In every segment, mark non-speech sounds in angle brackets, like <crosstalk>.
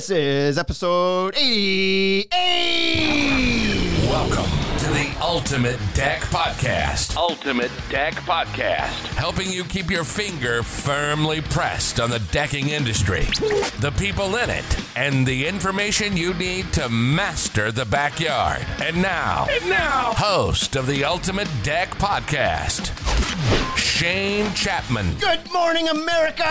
This is episode 88. Welcome to the Ultimate Deck Podcast. Ultimate Deck Podcast. Helping you keep your finger firmly pressed on the decking industry, the people in it, and the information you need to master the backyard. And now, and now, host of the Ultimate Deck Podcast, Shane Chapman. Good morning, America.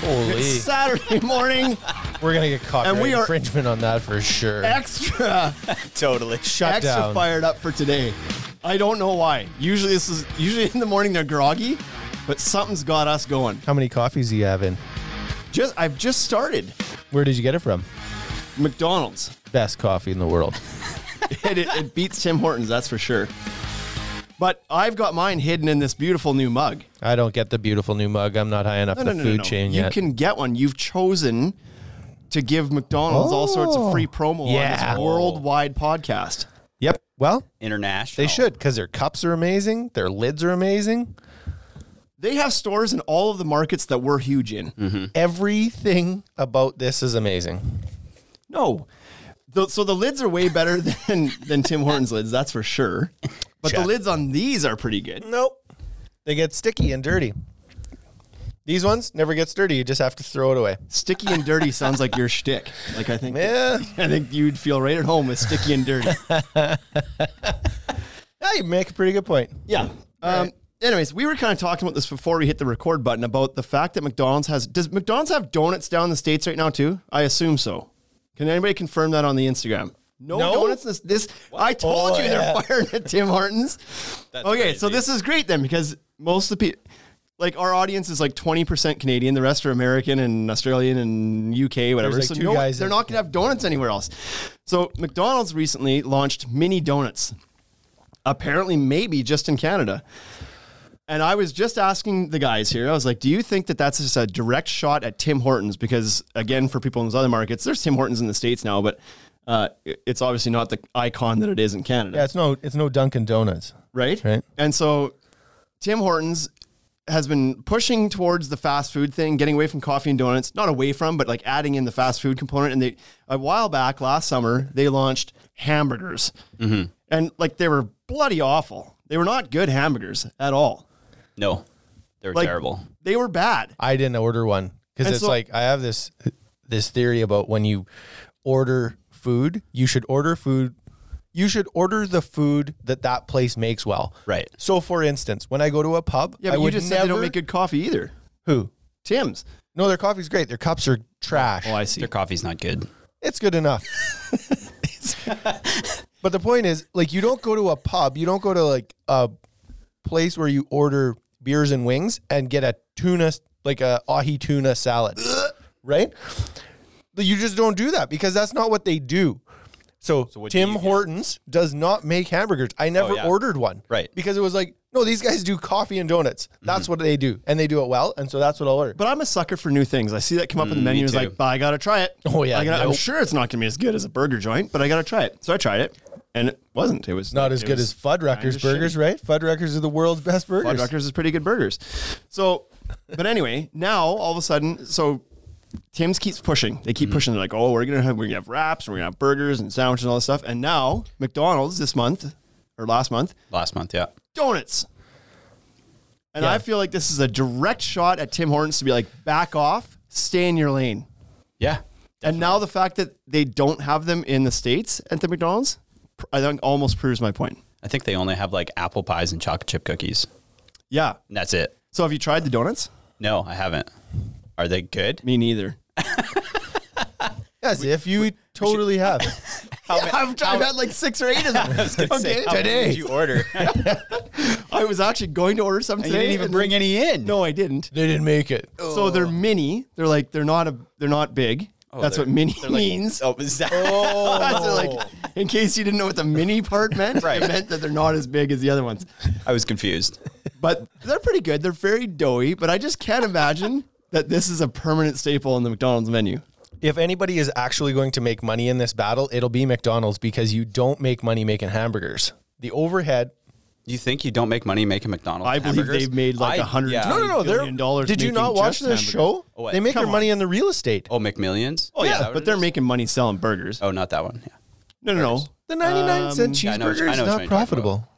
Holy. It's Saturday morning. <laughs> We're going to get caught And we are- infringement on that for sure. extra, <laughs> Totally. Shut extra down. fired up for today. I don't know why. Usually this is usually in the morning they're groggy, but something's got us going. How many coffees do you have in? Just I've just started Where did you get it from? McDonald's. Best coffee in the world. <laughs> it, it, it beats Tim Hortons, that's for sure. But I've got mine hidden in this beautiful new mug. I don't get the beautiful new mug. I'm not high enough No, the no, no, food no, no. chain You yet. You can get one. You've chosen to give McDonald's all sorts of free promo Yeah. on this worldwide podcast. yep. Well, International. they should because their cups are amazing. Their lids are amazing. They have stores in all of the markets that we're huge in. Mm-hmm. Everything about this is amazing. No. The, so the lids are way better <laughs> than, than Tim Hortons lids, that's for sure. But the Check. lids on these are pretty good. Nope. They get sticky and dirty. These ones never gets dirty. You just have to throw it away. Sticky and dirty <laughs> sounds like your shtick. Like I think Yeah. <laughs> I think you'd feel right at home with sticky and dirty. <laughs> Yeah, you make a pretty good point. Yeah. Um, anyways, we were kind of talking about this before we hit the record button about the fact that McDonald's has. Does McDonald's have donuts down in the states right now too? I assume so. Can anybody confirm that on the Instagram? No, No? donuts. This, this I told Oh, you yeah. they're firing at Tim Hortons. okay, so this is great then because most of the people. Like our audience is like twenty percent Canadian, the rest are American and Australian and UK, whatever. like so no, guys they're not gonna have donuts anywhere else. So McDonald's recently launched mini donuts apparently maybe just in Canada. And I was just asking the guys here, I was like, do you think that that's just a direct shot at Tim Hortons? Because again, for people in those other markets, there's Tim Hortons in the States now, but uh, it's obviously not the icon that it is in Canada. Yeah, it's no, it's no Dunkin' Donuts. right? Right. And so Tim Hortons has been pushing towards the fast food thing, getting away from coffee and donuts, not away from, but like adding in the fast food component. And they, a while back last summer, they launched hamburgers. Mm-hmm. And like they were bloody awful. They were not good hamburgers at all. No. they were Like terrible. they were bad. I didn't order one because it's so- like I have this this theory about when you order food, you should order food. You should order the food that that place makes well. Right. So, for instance, when I go to a pub, Yeah, I but you would just never. said they don't make good coffee either. Who? Tim's. No, their coffee's great. Their cups are trash. Oh, I see. Their coffee's not good. It's good enough. <laughs> <laughs> but the point is, like, you don't go to a pub, you don't go to like a place where you order beers and wings and get a tuna, like a ahi tuna salad, right? You just don't do that because that's not what they do. So, do Tim you get? Hortons does not make hamburgers. I never yeah. ordered one. Right. Because it was like, no, these guys do coffee and donuts. Mm-hmm. That's what they do. And they do it well. And so that's what I'll order. But I'm a sucker for new things. I see that come up in the menu. me It's like, "Bah, I gotta try it. Oh, yeah, I I'm nope. sure it's not gonna be as good as a burger joint, but I gotta try it. So I tried it, and it wasn't. It was not as good as Fuddruckers burgers, shitty. right? Fuddruckers are the world's best burgers. Fuddruckers is pretty good burgers. So, but anyway, now all of a sudden, so Tim's keeps pushing. They Mm-hmm. keep pushing. They're like, oh, we're gonna have we're gonna have wraps, and we're gonna have burgers and sandwiches and all this stuff. And now McDonald's this month or last month Last month, yeah. donuts. And Yeah. I feel like this is a direct shot at Tim Hortons to be like, back off, stay in your lane. Yeah. And now the fact that they don't have them in the states at the McDonald's, I think almost proves my point. I think they only have like apple pies and chocolate chip cookies. Yeah. And that's it. So have you tried the donuts? No, I haven't. Are they good? Me neither. <laughs> Yes, if you totally <laughs> have. Yeah, I've, I've had like six or eight of them. <laughs> okay. How many Today. did you order? I was actually going to order some you today. didn't even and bring any in. No, I didn't. They didn't make it. So they're oh. mini. They're like they're not a they're not big. Oh, That's what mini they're like- means. Oh, is that? That's like oh. in case you didn't know what the mini part meant. Right. It meant that they're not as big as the other ones. I was confused. But they're pretty good. They're very doughy, but I just can't imagine that this is a permanent staple in the McDonald's menu. If anybody is actually going to make money in this battle, it'll be McDonald's because you don't make money making hamburgers. The overhead You think you don't make money making McDonald's? I believe hamburgers? they've made like I- a hundred. yeah. No, no, no. They're billion dollars. Did you making not watch just this hamburgers. show? Oh, what? they make Come their on. money on the real estate. Oh, McMillions. Oh Is yeah, but they're is? making money selling burgers. Oh, not that one. Yeah. no, no, no. The 99 cent yeah, I know what- cheeseburger I is what not you're talking profitable.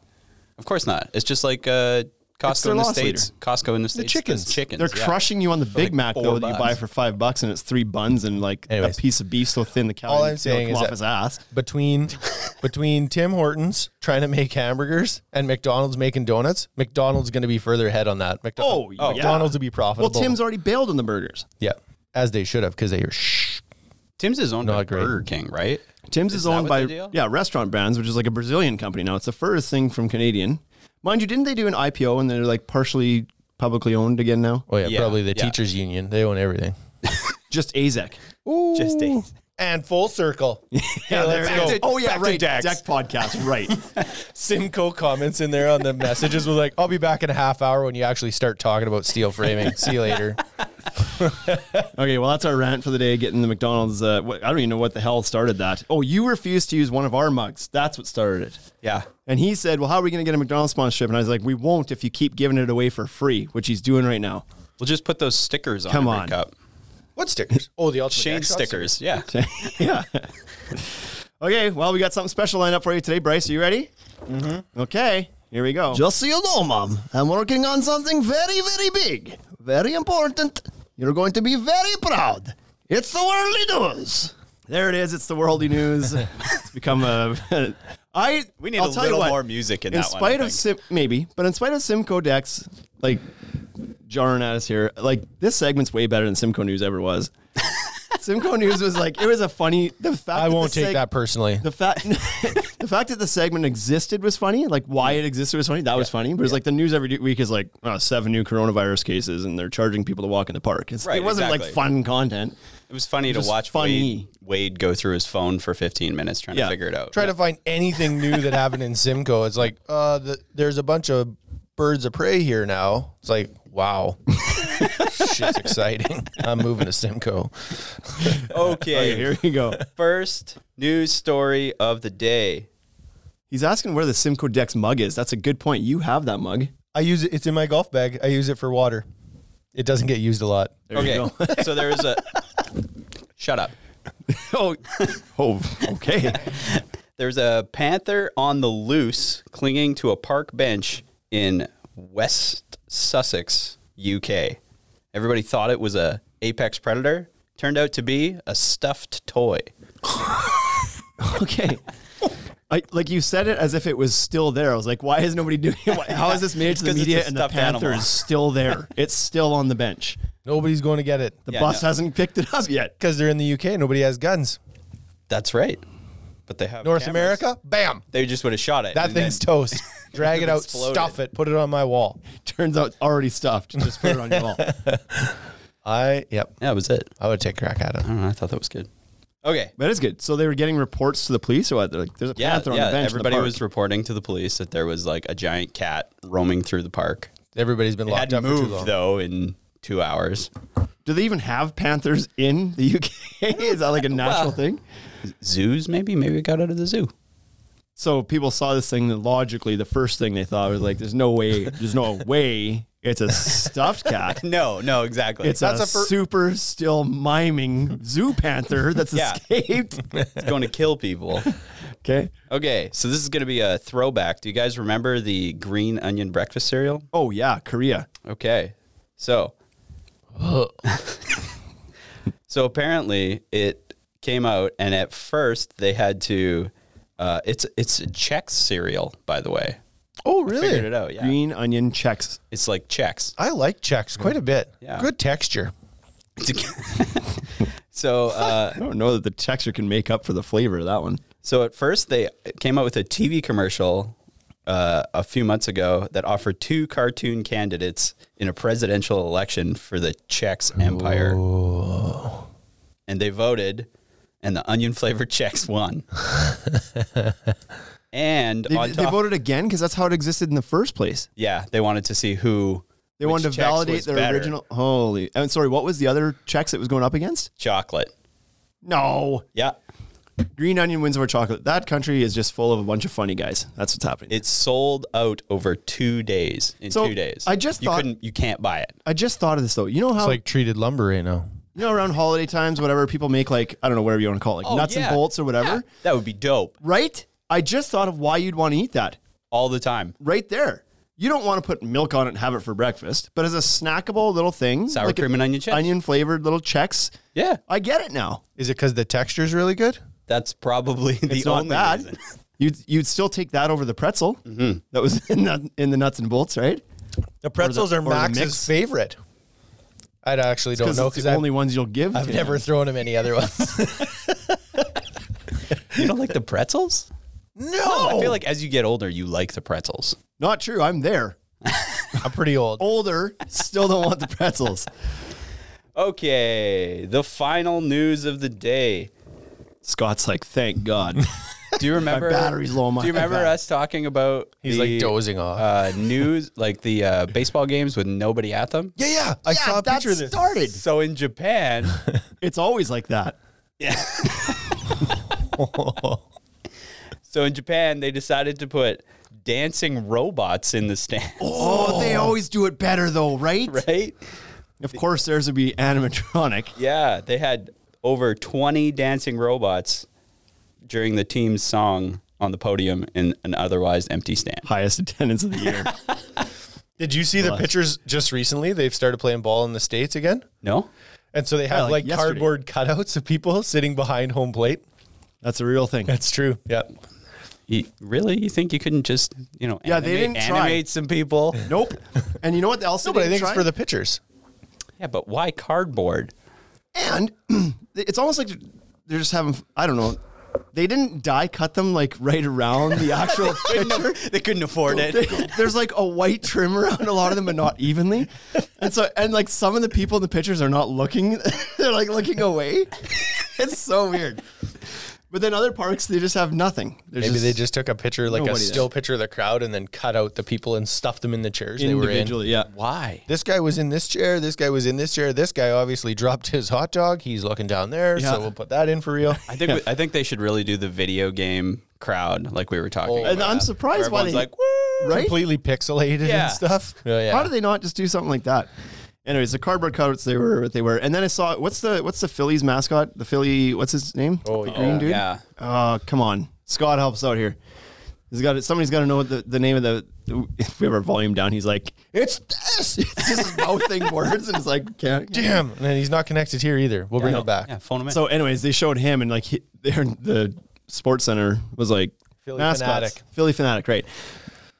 Of course not. It's just like uh, It's Costco in the loss states. Costco in the states. does chickens. Chickens. They're yeah. crushing you on the Big like Mac four though that you buy for five bucks, and it's three buns and like Anyways. a piece of beef so thin the cow All I'm saying come is off that- his ass. Between <laughs> between Tim Hortons trying to make hamburgers and McDonald's making donuts, McDonald's going to be further ahead on that. McDo- Oh, yeah. McDonald's will be profitable. Well. Tim's already bailed on the burgers. yeah, as they should have because they are shh. Tim's is owned by great. Burger King, right? Tim's is, that owned by yeah Restaurant Brands, which is like a Brazilian company now. It's the furthest thing from Canadian, mind you. Didn't they do an IPO and they're like partially publicly owned again now? Oh yeah, Yeah, probably the yeah. teachers union. They own everything. <laughs> Just AZEC. Just a- and full circle. <laughs> Yeah, let's go. is. Oh yeah, Back to right. Dex. Deck podcast, right? <laughs> Simcoe comments in there on the messages was like, "I'll be back in a half hour when you actually start talking about steel framing. See you later." <laughs> okay, well that's our rant for the day. Getting the McDonald's. Uh, what, I don't even know what the hell started that. Oh, you refused to use one of our mugs. That's what started it. yeah. And he said, "Well, how are we going to get a McDonald's sponsorship?" And I was like, "We won't if you keep giving it away for free, which he's doing right now." We'll just put those stickers on Come every on. cup. What stickers? <laughs> Oh, the ultimate Shane Dex Shot stickers. Yeah. <laughs> yeah. okay, well, we got something special lined up for you today, Bryce. Are you ready? Mm-hmm. Okay, here we go. Just so you know, Mom, I'm working on something very, very big, very important. You're going to be very proud. It's the worldly news. There it is. It's the worldly news. <laughs> it's become a. <laughs> I. We need I'll a tell you little what, more music in, in that one. I spite of. Sim, maybe, but in spite of Simcoe Dex, like jarring at us here, like this segment's way better than Simcoe News ever was. <laughs> Simcoe News was like it was a funny. The fact I won't the take seg- that personally. The fact, <laughs> the fact that the segment existed was funny. Like why it existed was funny. That was funny. But it's like the news every week is like oh, seven new coronavirus cases, and they're charging people to walk in the park. It's, Right, it wasn't like fun content. It was funny to watch funny. Wade, Wade go through his phone for 15 minutes trying Yeah. to figure it out. Try to find anything new that happened in Simcoe. It's like, uh, the, there's a bunch of birds of prey here now. It's like, wow, <laughs> shit's exciting. I'm moving to Simcoe. <laughs> Okay. Okay, here we go. First news story of the day. He's asking where the Simcoe Dex mug is. That's a good point. You have that mug. I use it. It's in my golf bag. I use it for water. It doesn't get used a lot. There you okay. go. <laughs> so there is a. Shut up. oh, oh, okay. There's a panther on the loose clinging to a park bench in West Sussex, UK. Everybody thought it was a apex predator. Turned out to be a stuffed toy. <laughs> Okay. I, like you said it as if it was still there. I was like, why is nobody doing it? Why- How is this made it to the <laughs> 'Cause it's media and the stuffed panther animal. is still there? It's still on the bench. Nobody's going to get it The Yeah, bus no. hasn't picked it up yet. because they're in the UK. Nobody has guns. That's right. But they have North cameras. America, bam, They just would have shot it. that and thing's then- toast. <laughs> Drag it out, Exploded. stuff it, put it on my wall. <laughs> Turns out it's already stuffed. Just put it on your wall. <laughs> I yep, Yeah, that was it. I would take a crack at it. I don't know. I thought that was good. Okay. That is good. So they were getting reports to the police or what? They're like, there's a Yeah, panther on yeah. the bench. in the Everybody park. was reporting to the police that there was like a giant cat roaming through the park. Everybody's been It locked hadn't up for too moved long. though in two hours. Do they even have panthers in the UK? is that like a natural Well- thing? Zoos, maybe. Maybe it got out of the zoo. So people saw this thing, and logically, the first thing they thought was like, "There's no way, there's no <laughs> way it's a stuffed cat. <laughs> No, no, exactly. It's That's a, a fir- super still miming zoo panther that's Yeah. escaped." it's going to kill people. <laughs> okay. Okay, so this is going to be a throwback. Do you guys remember the green onion breakfast cereal? Oh yeah, Korea. Okay, so so apparently it came out, and at first they had to. Uh, it's it's a Chex cereal, by the way. Oh, really? Figured it out. Yeah, Green onion Chex. it's like Chex. I like Chex quite a bit. Yeah. Good texture. <laughs> so <laughs> uh, I don't know that the texture can make up for the flavor of that one. So at first they came out with a TV commercial uh, a few months ago that offered two cartoon candidates in a presidential election for the Chex Empire, and they voted, and the onion flavored <laughs> Chex won. and They, on they voted again because that's how it existed in the first place. yeah, they wanted to see who They wanted to validate their better. original. Holy! I'm sorry. What was the other Chex it was going up against? chocolate. No. Yeah, Green onion wins over chocolate. That country is just full of a bunch of funny guys. That's what's happening. It sold out over two days. In So, two days, I just you thought- couldn't, you can't buy it. I just thought of this though. You know how It's like treated lumber right now. You know around holiday times, whatever people make like I don't know whatever you want to call it, like Oh, nuts yeah. and bolts or whatever, Yeah, that would be dope right? I just thought of why you'd want to eat that all the time. right there. You don't want to put milk on it and have it for breakfast, but as a snackable little thing, Sour like a- cream and onion chips. onion flavored little Chex. Yeah, I get it now. Is it because the texture is really good? that's probably the It's not only bad. reason. <laughs> You'd you'd still take that over the pretzel Mm-hmm. that was <laughs> in the, in the nuts and bolts, right? The pretzels or are the Max's mix. favorite. I actually don't know because the I've, only ones you'll give. I've to never them. thrown him any other ones. <laughs> You don't like the pretzels? no, I feel like as you get older, you like the pretzels. Not true. I'm there. <laughs> I'm pretty old. Older, still don't want the pretzels. Okay, the final news of the day. Scott's like, thank God. <laughs> Do you <laughs> remember? battery's low on my Do you remember iPad. us talking about? He's the, like dozing off. Uh, news like the uh, baseball games with nobody at them. yeah, yeah. I saw a that picture of this. started. So in Japan, <laughs> It's always like that. Yeah. <laughs> so in Japan, they decided to put dancing robots in the stand. Oh, they always do it better though, right? Right? Of course, theirs would be animatronic. Yeah, they had over 20 dancing robots during the team's song on the podium in an otherwise empty stand. Highest attendance of the year. <laughs> Did you see the Bless. pictures just recently? They've started playing ball in the states again, No? and so they have like like, yesterday. cardboard cutouts of people <laughs> sitting behind home plate. That's a real thing. That's true. Yeah. You, really? You think you couldn't just, you know, Yeah, they didn't try. animate some people? <laughs> Nope. And you know what else? No, but I didn't think it's for the pitchers. Yeah, but why cardboard? And <clears throat> it's almost like they're just having. I don't know. They didn't die cut them like right around the actual <laughs> picture. They couldn't afford it. <laughs> There's like a white trim around a lot of them, but not evenly. And so, and like some of the people in the pictures are not looking; <laughs> they're like looking away. It's so weird. But then other parks, they just have nothing. There's Maybe they just took a picture, like a Nobody there. still picture of the crowd, and then cut out the people and stuffed them in the chairs they were in. individually. Yeah. Why? This guy was in this chair. This guy was in this chair. This guy obviously dropped his hot dog. He's looking down there, Yeah. so we'll put that in for real. I think we- I think they should really do the video game crowd like we were talking about. And I'm surprised Where why everyone's they like, Woo! right. Completely pixelated Yeah. and stuff. Oh, yeah. How do they not just do something like that? Anyways, the cardboard cutouts they were what they were, and then I saw what's the what's the Phillies mascot? The Philly, what's his name? Oh, the yeah. green dude. yeah. Oh, come on, Scott helps out here. He's got somebody's got to know what the, the name of the. <laughs> If we have our volume down, he's like, "It's this." <laughs> It's just mouthing <laughs> words, and it's like, "Can't." Damn. And he's not connected here either. We'll bring no. him back. Yeah, phone them in. So, anyways, they showed him, and like he, they're, the sports center was like Philly mascots. Phanatic. Phillie Phanatic, right?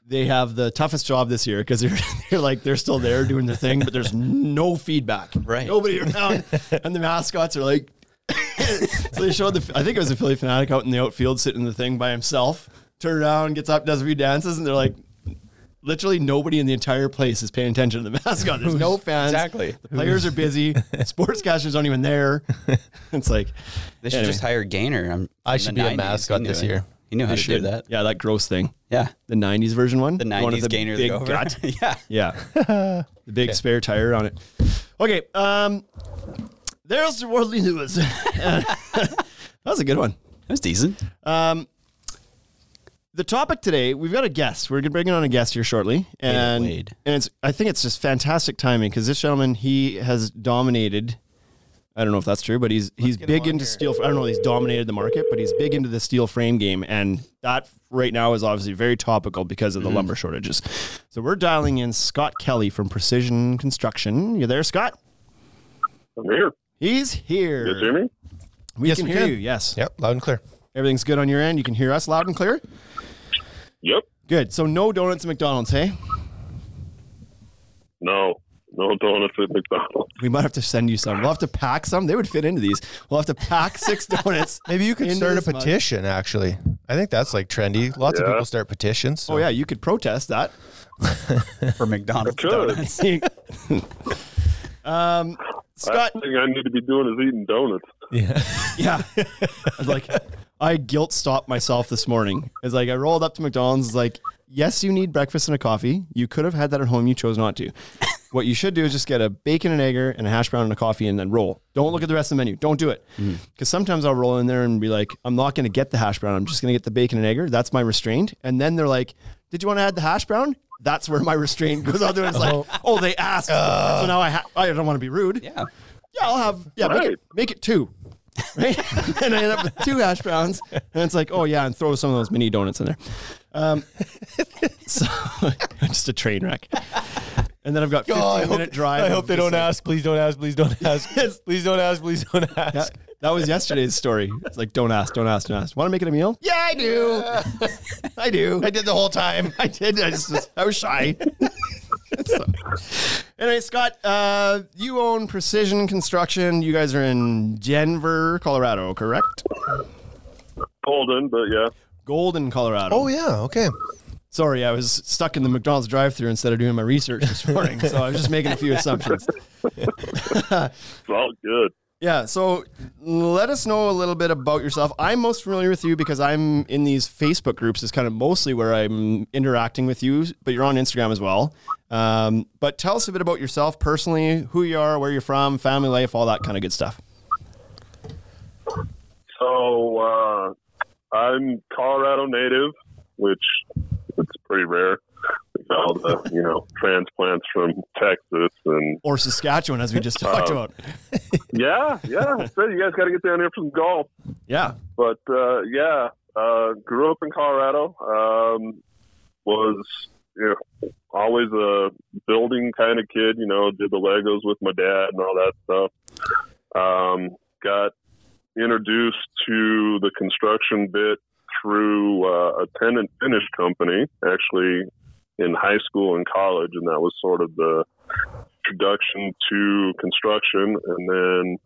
They have the toughest job this year because they're <laughs> they're like they're still there doing their thing, but there's no feedback. Right. Nobody around, and the mascots are like. <laughs> so they showed the I think it was a Phillie Phanatic out in the outfield sitting in the thing by himself. Turn around, gets up, does a few dances, and they're like. Literally nobody in the entire place is paying attention to the mascot. There's no fans. Exactly. The players are busy. Sportscasters aren't even there. <laughs> It's like they should anyway. just hire Gainer. I'm, I should the be a mascot He this it. year. He knew how to should. do that. Yeah, that gross thing. Yeah. The '90s version one. The one with 90s Gainer big the Gopher. gut. <laughs> yeah. <laughs> Yeah, the big spare tire on it. Okay, um, there's the worldly news. <laughs> that was a good one. That was decent. Um, the topic today, we've got a guest. We're going to be bringing on a guest here shortly, and Wade. and it's I think it's just fantastic timing because this gentleman he has dominated. I don't know if that's true, but he's he's big into steel. I don't know. if He's dominated the market, but he's big into the steel frame game, and that right now is obviously very topical because of the mm-hmm. lumber shortages. So we're dialing in Scott Kelly from Precision Construction. You there, Scott? I'm here. He's here. You guys hear me? We Yes, can we hear can. you. Yes. Yep, loud and clear. Everything's good on your end. You can hear us loud and clear. Yep. Good. So no donuts at McDonald's, hey? No. No donuts at McDonald's. We might have to send you some. We'll have to pack some. They would fit into these. We'll have to pack six <laughs> donuts. Maybe you could into start a this mug. petition, actually. I think that's like trendy. Lots of Yeah. people start petitions. so- Oh yeah, you could protest that. <laughs> For McDonald's Could. donuts. <laughs> um, Scott, Last thing I need to be doing is eating donuts. Yeah. yeah, I was like I guilt stopped myself this morning. It's like I rolled up to McDonald's. It's like, yes, you need breakfast and a coffee. You could have had that at home. You chose not to. What you should do is just get a bacon and egger and a hash brown and a coffee and then roll. Don't look at the rest of the menu. Don't do it. Because sometimes I'll roll in there and be like, I'm not going to get the hash brown. I'm just going to get the bacon and egger. That's my restraint. And then they're like, Did you want to add the hash brown? That's where my restraint goes out there. It's like, oh, they asked. so now I ha- I don't want to be rude. Yeah. Yeah, I'll have yeah, make, Right. it, make it two. Right? <laughs> and I end up with two hash browns. And it's like, oh yeah, and throw some of those mini donuts in there. Um, <laughs> so <laughs> just a train wreck. And then I've got 15 Oh, I hope, minute drive. I hope they just don't like- ask. Please don't ask. Please don't ask. <laughs> yes. please don't ask. Please don't Yeah, ask. that was yesterday's story. It's like, don't ask, don't ask, don't ask. Want to make it a meal? Yeah, I do. <laughs> I do. I did the whole time. <laughs> I did. I just I was shy. so. Anyway, Scott, uh, you own Precision Construction. You guys are in Denver, Colorado, correct? Golden, but yeah. Golden, Colorado. Oh yeah. Okay. Sorry, I was stuck in the McDonald's drive-through instead of doing my research this morning, so I was just making a few assumptions. <laughs> It's all good. Yeah, so let us know a little bit about yourself. I'm most familiar with you because I'm in these Facebook groups. Is kind of mostly where I'm interacting with you, but you're on Instagram as well. Um, but tell us a bit about yourself personally, who you are, where you're from, family life, all that kind of good stuff. So uh, I'm Colorado native, which it's pretty rare. We got all the you know <laughs> transplants from Texas and Or Saskatchewan, as we just talked Uh, about. <laughs> yeah, yeah. So you guys got to get down here for some golf. Yeah, But uh, yeah, uh, grew up in Colorado. Um, was you know, always a building kind of kid. You know, did the Legos with my dad and all that stuff. Um, got introduced to the construction bit through uh, a tenant finish company, actually in high school and college, and that was sort of the introduction to construction. And then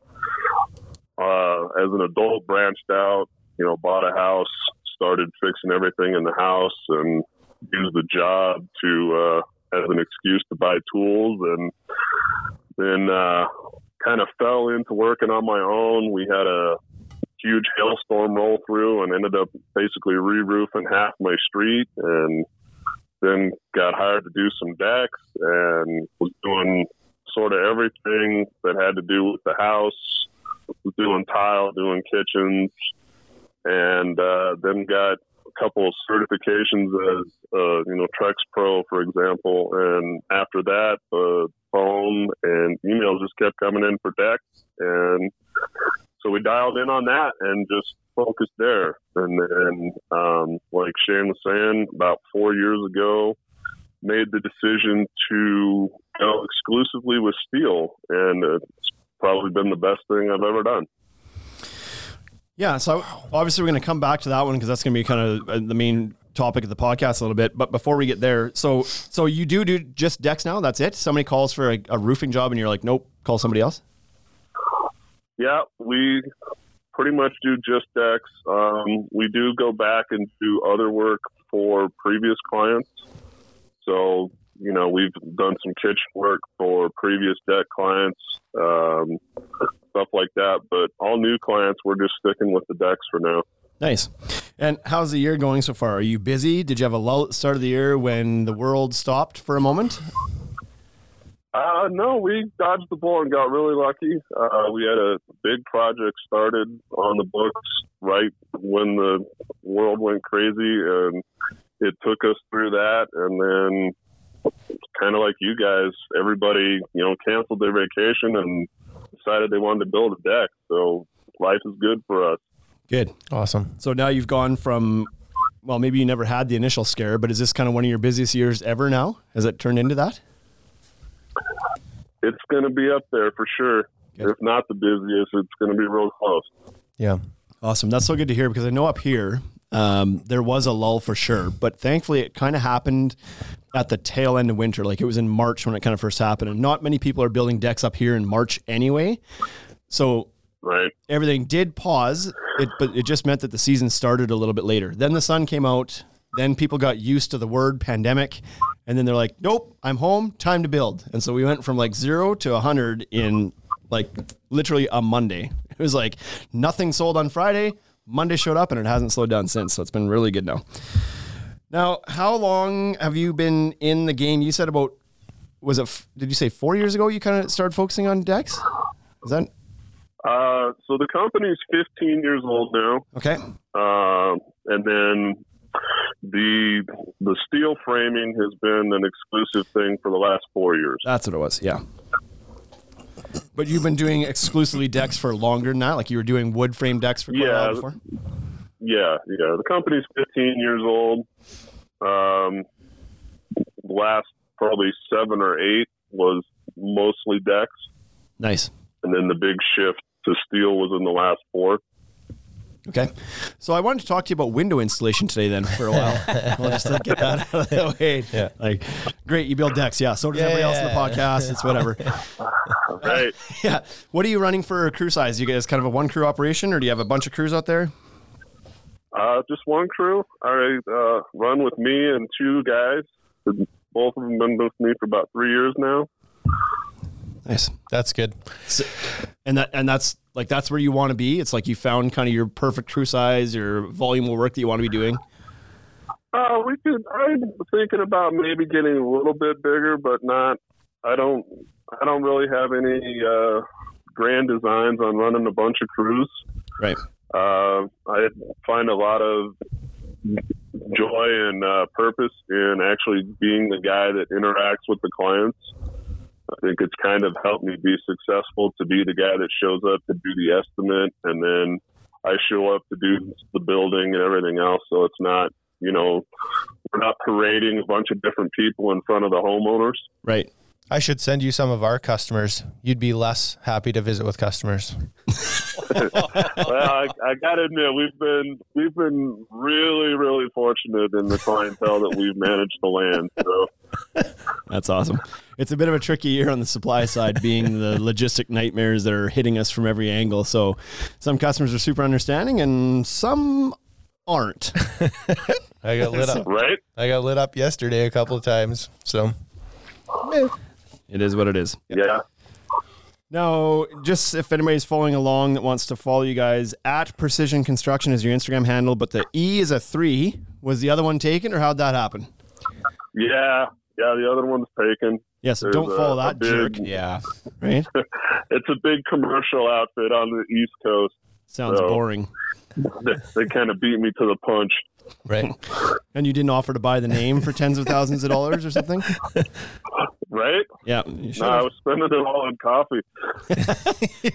uh, as an adult, branched out, you know, bought a house, started fixing everything in the house, and used the job to uh, as an excuse to buy tools, and then uh, kind of fell into working on my own. We had a huge hailstorm roll through, and ended up basically re-roofing half my street, and then got hired to do some decks, and was doing sort of everything that had to do with the house was doing tile, doing kitchens, and uh, then got a couple of certifications as uh, you know Trex Pro, for example. And after that, the phone and emails just kept coming in for decks, and so we dialed in on that and just focused there. And then, um, like Shane was saying, about four years ago, made the decision to go exclusively with steel, and it's probably been the best thing I've ever done. Yeah, so obviously we're going to come back to that one because that's going to be kind of uh, the main topic of the podcast a little bit. But before we get there, so so you do do just decks now? That's it? Somebody calls for a, a roofing job and you're like, nope, call somebody else. Yeah, we pretty much do just decks. Um, we do go back and do other work for previous clients. So, you know, we've done some kitchen work for previous deck clients, um, stuff like that. But all new clients, we're just sticking with the decks for now. Nice. And how's the year going so far? Are you busy? Did you have a lull at the start of the year when the world stopped for a moment? Uh, no, we dodged the bullet and got really lucky. Uh, we had a big project started on the books right when the world went crazy, and it took us through that. And then, kind of like you guys, everybody, you know, canceled their vacation and decided they wanted to build a deck. So life is good for us. Good. Awesome. So now you've gone from, well, maybe you never had the initial scare, but is this kind of one of your busiest years ever now? Has it turned into that? It's going to be up there for sure. Good. If not the busiest, it's going to be real close. Yeah. Awesome. That's so good to hear because I know up here um, there was a lull for sure, but thankfully it kind of happened at the tail end of winter. Like it was in March when it kind of first happened, and not many people are building decks up here in March anyway. So Right. everything did pause, it, but it just meant that the season started a little bit later. Then the sun came out. Then people got used to the word pandemic, and then they're like, "Nope, I'm home. Time to build." And so we went from like zero to hundred in like literally a Monday. <laughs> It was like nothing sold on Friday. Monday showed up, and it hasn't slowed down since. So it's been really good now. Now, how long have you been in the game? You said about was it? f- Did you say four years ago you kind of started focusing on decks? Is that Uh, so the company's 15 years old now. okay? Um, and then the the steel framing has been an exclusive thing for the last four years. That's what it was. Yeah. But you've been doing exclusively decks for longer than that. Like you were doing wood frame decks for quite a while before. Yeah, yeah. The company's 15 years old. Um, last probably seven or eight was mostly decks, Nice. and then the big shift to steel was in the last four. Okay. So I wanted to talk to you about window installation today then for a while. <laughs> we'll just like, get that out of the way. Yeah. Like, great, you build decks. Yeah. So does Yeah, everybody else in the yeah. podcast. It's whatever. <laughs> Right. <laughs> yeah. What are you running for crew size? You guys kind of a one crew operation or do you have a bunch of crews out there? Uh, just one crew. I uh, run with me and two guys. Both of them been with me for about three years now. Nice. That's good. And that and that's like that's where you want to be. It's like you found kind of your perfect crew size, your volume of work that you want to be doing. Uh, we could. I'm thinking about maybe getting a little bit bigger, but not. I don't. I don't really have any uh, grand designs on running a bunch of crews. Right. Uh, I find a lot of joy and uh, purpose in actually being the guy that interacts with the clients. I think it's kind of helped me be successful to be the guy that shows up to do the estimate, and then I show up to do the building and everything else. So it's not, you know, we're not parading a bunch of different people in front of the homeowners. Right. I should send you some of our customers. You'd be less happy to visit with customers. <laughs> well, I, I got to admit, we've been we've been really, really fortunate in the clientele that we've managed to land. So That's awesome. It's a bit of a tricky year on the supply side, being the <laughs> logistic nightmares that are hitting us from every angle. So, some customers are super understanding, and some aren't. <laughs> I got lit up. right. I got lit up yesterday a couple of times. So It is what it is. Yeah. Now, just if anybody's following along that wants to follow you guys, at Precision Construction is your Instagram handle, but the E is a three. Was the other one taken, or how'd that happen? Yeah. Yeah. The other one's taken. Yes, There's don't a- follow a that big- jerk, Yeah. right? <laughs> It's a big commercial outfit on the East Coast. Sounds So- boring. <laughs> They, they kind of beat me to the punch. right. And you didn't offer to buy the name for tens of thousands of dollars or something? <laughs> Right? Yeah, you should No, I was spending it all on coffee.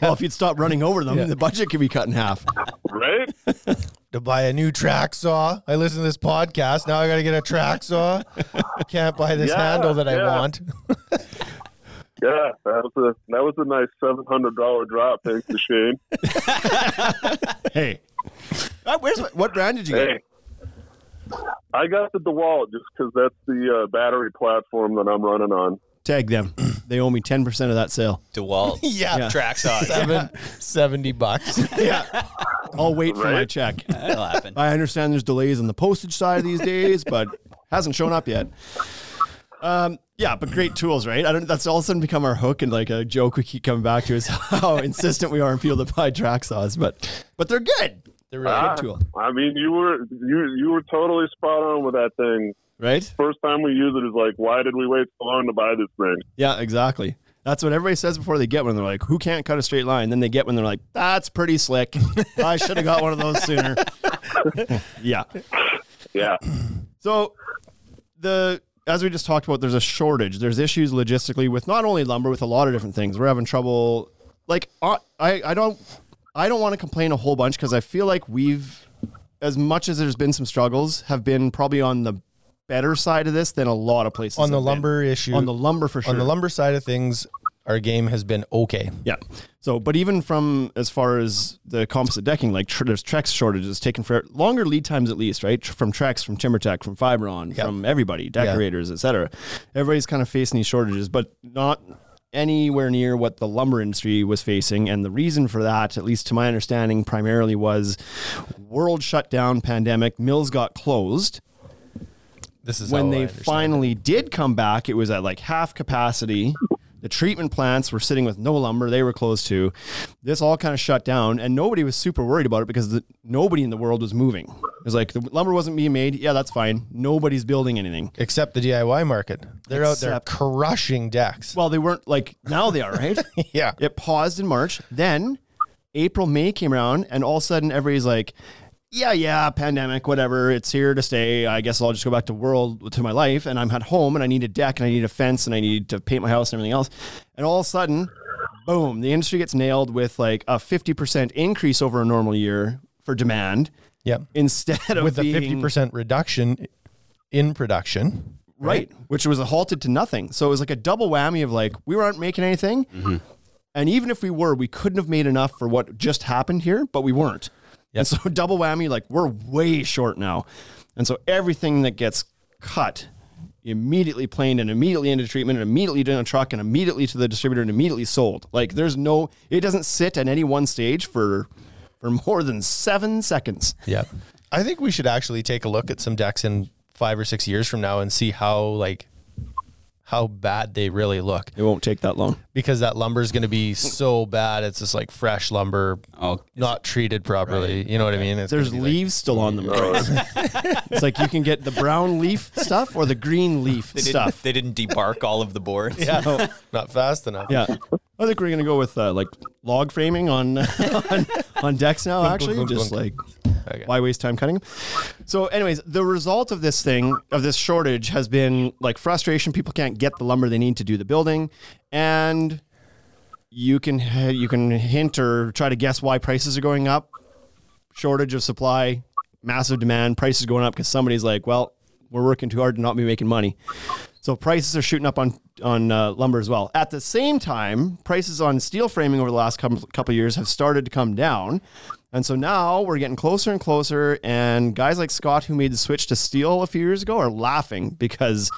Well, if you'd stop running over them, the budget could be cut in half. Right? To buy a new track saw. I listen to this podcast. Now I got to get a track saw. I <laughs> can't buy this Yeah, handle that I want. <laughs> Yeah. That was a that was a nice seven hundred dollar drop. Thanks to Shane. <laughs> Hey, Uh, where's my, what brand did you get? I got the DeWalt just because that's the uh, battery platform that I'm running on. Tag them. They owe me ten percent of that sale. DeWalt. <laughs> Yeah. Yeah. Track saw. Seven, 70 bucks. <laughs> Yeah, I'll wait for my check. That'll happen. I understand there's delays on the postage side these days, but hasn't shown up yet. Um, yeah, but great tools, right? I don't. That's all of a sudden become our hook and like a joke we keep coming back to is <laughs> how insistent we are on people to buy track saws, but but they're good. They're really Ah, good tool, I mean, you were you you were totally spot on with that thing. Right? First time we use it is like, why did we wait so long to buy this thing? Yeah, exactly. That's what everybody says before they get one. They're like, "Who can't cut a straight line?" Then they get one. They're like, "That's pretty slick. I should have got one of those sooner." <laughs> yeah. Yeah, <clears throat> So the as we just talked about, there's a shortage. There's issues logistically with not only lumber, with a lot of different things. We're having trouble. Like I, I don't, I don't want to complain a whole bunch because I feel like we've, as much as there's been some struggles, have been probably on the better side of this than a lot of places. on the have been. lumber issue. on the lumber for sure. on the lumber side of things, our game has been okay. Yeah. So, but even from as far as the composite decking, like tr- there's Trex shortages taken for longer lead times at least, right? Tr- From Trex, from TimberTech, from Fiberon, Yeah. from everybody, Deckorators, etc. Everybody's kind of facing these shortages, but not anywhere near what the lumber industry was facing. And the reason for that, at least to my understanding, primarily was world shutdown, pandemic, mills got closed This is when they understand finally did come back, it was at like half capacity. The treatment plants were sitting with no lumber; they were closed too. This all kind of shut down, and nobody was super worried about it because the, nobody in the world was moving. It was like the lumber wasn't being made. Yeah, that's fine. Nobody's building anything. Except the DIY market. They're out there Except- crushing decks. Well, they weren't like now they are, right? <laughs> yeah. It paused in March. Then April, May came around, and all of a sudden everybody's like, yeah, yeah, pandemic, whatever. It's here to stay. I guess I'll just go back to world to my life. And I'm at home and I need a deck and I need a fence and I need to paint my house and everything else. And all of a sudden, boom, the industry gets nailed with like a 50% increase over a normal year for demand Yep. instead of With a being- 50% reduction in production. right, which was a halted to nothing. So it was like a double whammy of like we weren't making anything, mm-hmm. and even if we were, we couldn't have made enough for what just happened here, but we weren't. And so <laughs> double whammy, like we're way short now, and so everything that gets cut immediately planed and immediately into treatment and immediately to a truck and immediately to the distributor and immediately sold. Like there's no, it doesn't sit at any one stage for for more than seven seconds. Yeah. I think we should actually take a look at some decks in five or six years from now and see how like how bad they really look. It won't take that long. Because that lumber is going to be so bad. It's just like fresh lumber, Oh, not treated properly. You know what I mean? It's There's gonna like- leaves still on them. Oh. <laughs> it's like you can get the brown leaf stuff or the green leaf They didn't, stuff. they didn't debark all of the boards. yeah, <laughs> not fast enough. Yeah, I think we're gonna go with uh, like log framing on <laughs> on, on decks now. Actually, just like Okay. why waste time cutting them? So, anyways, the result of this thing of this shortage has been like frustration. People can't get the lumber they need to do the building, and you can you can hint or try to guess why prices are going up. Shortage of supply, massive demand, prices going up because somebody's like, well, we're working too hard to not be making money. So prices are shooting up on on uh, lumber as well. At the same time, prices on steel framing over the last couple couple of years have started to come down, and so now we're getting closer and closer. And guys like Scott, who made the switch to steel a few years ago, are laughing because.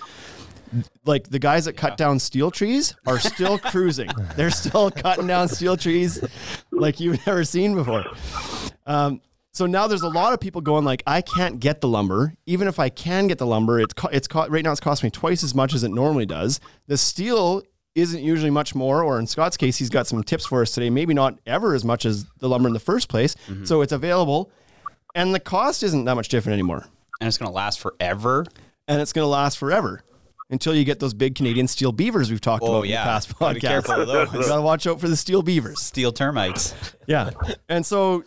Like the guys that cut down steel trees are still <laughs> cruising. They're still cutting down steel trees like you've never seen before. Um, so now there's a lot of people going like, I can't get the lumber. Even if I can get the lumber, it's co- it's co- right now it's costing me twice as much as it normally does. The steel isn't usually much more, or in Scott's case, he's got some tips for us today. Maybe not ever as much as the lumber in the first place. Mm-hmm. So it's available, and the cost isn't that much different anymore. and it's going to last forever. And it's going to last forever until you get those big Canadian steel beavers we've talked Oh, about yeah. in the past Gotta be podcast. careful of those. <laughs> You gotta watch out for the steel beavers. Steel termites. Yeah. And so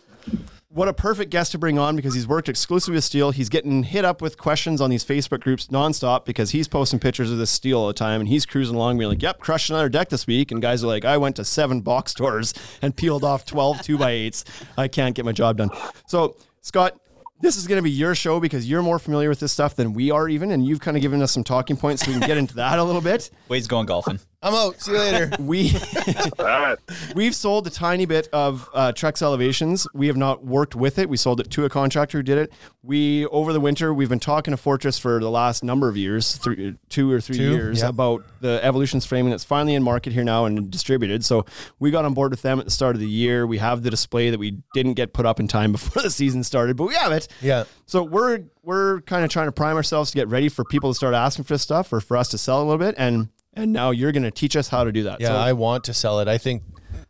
what a perfect guest to bring on because he's worked exclusively with steel. He's getting hit up with questions on these Facebook groups nonstop because he's posting pictures of this steel all the time and he's cruising along being like, yep, crushed another deck this week. And guys are like, I went to seven box stores and peeled off 12 two by eights. I can't get my job done. So Scott, this is going to be your show because you're more familiar with this stuff than we are even. And you've kind of given us some talking points so we can get into that a little bit. Wade's going golfing. I'm out. See you later. <laughs> We All right. <laughs> We've sold a tiny bit of uh, Trex Elevations. We have not worked with it. We sold it to a contractor who did it. We over the winter we've been talking to Fortress for the last number of years, three, two or three Two, years, yeah. about the Evolutions framing that's finally in market here now and distributed. So we got on board with them at the start of the year. We have the display that we didn't get put up in time <laughs> before the season started, but we have it. Yeah. So we're we're kind of trying to prime ourselves to get ready for people to start asking for this stuff or for us to sell a little bit and. And now you're going to teach us how to do that. Yeah, So- I want to sell it. I think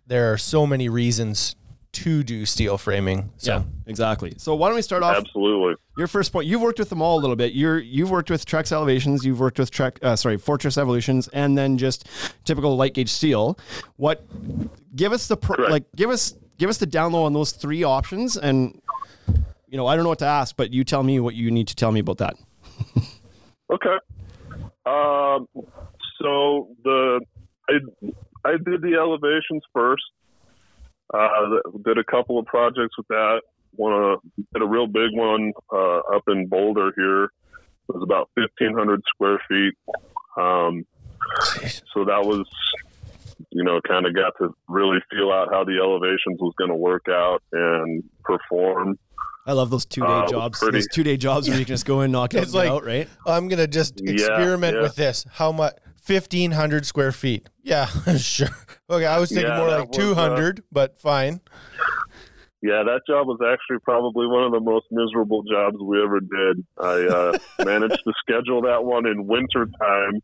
there are so many reasons to do steel framing. So yeah, exactly. So why don't we start off? Absolutely. Your first point. You've worked with them all a little bit. You're you've worked with Trex Elevations. You've worked with Trek. Uh, sorry, Fortress Evolutions, and then just typical light gauge steel. What? Give us the pr- like. Give us give us the down low on those three options, and you know I don't know what to ask, but you tell me what you need to tell me about that. <laughs> Okay. Um, so the I I did the elevations first. Uh, did a couple of projects with that. One uh, did a real big one uh, up in Boulder here. It was about fifteen hundred square feet. Um, so that was, you know, kind of got to really feel out how the elevations was going to work out and perform. I love those two day Uh, jobs. pretty- Those two day jobs where you can just go in, knock it <laughs> out, It's and like- out, right? I'm gonna just Yeah, experiment yeah. with this. How much? Fifteen hundred square feet. Yeah, <laughs> sure. Okay, I was thinking Yeah, more like was, uh, two hundred, but fine. Yeah, that job was actually probably one of the most miserable jobs we ever did. I uh, <laughs> managed to schedule that one in winter time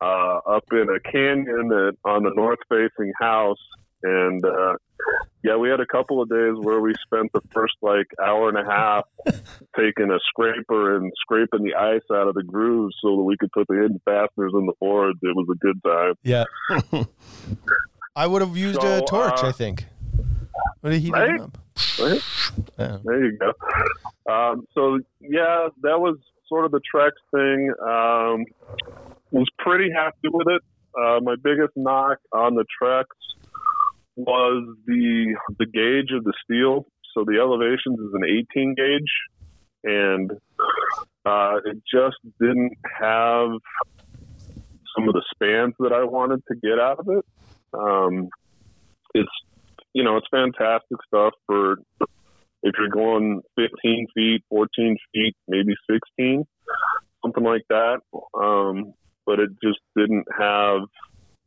uh, up in a canyon that, on the north facing house and uh, yeah, we had a couple of days where we spent the first like hour and a half <laughs> taking a scraper and scraping the ice out of the grooves so that we could put the hidden fasteners in the boards. It was a good time. Yeah. <laughs> I would have used a torch, uh, I think. What did he right? do? Right? Yeah. There you go. Um, so yeah, that was sort of the Trex thing. Um, was pretty happy with it. Uh, my biggest knock on the Trex was the the gauge of the steel. So the elevations is an 18 gauge, and uh, it just didn't have some of the spans that I wanted to get out of it. Um, it's you know it's fantastic stuff for if you're going 15 feet, 14 feet, maybe 16, something like that. Um, but it just didn't have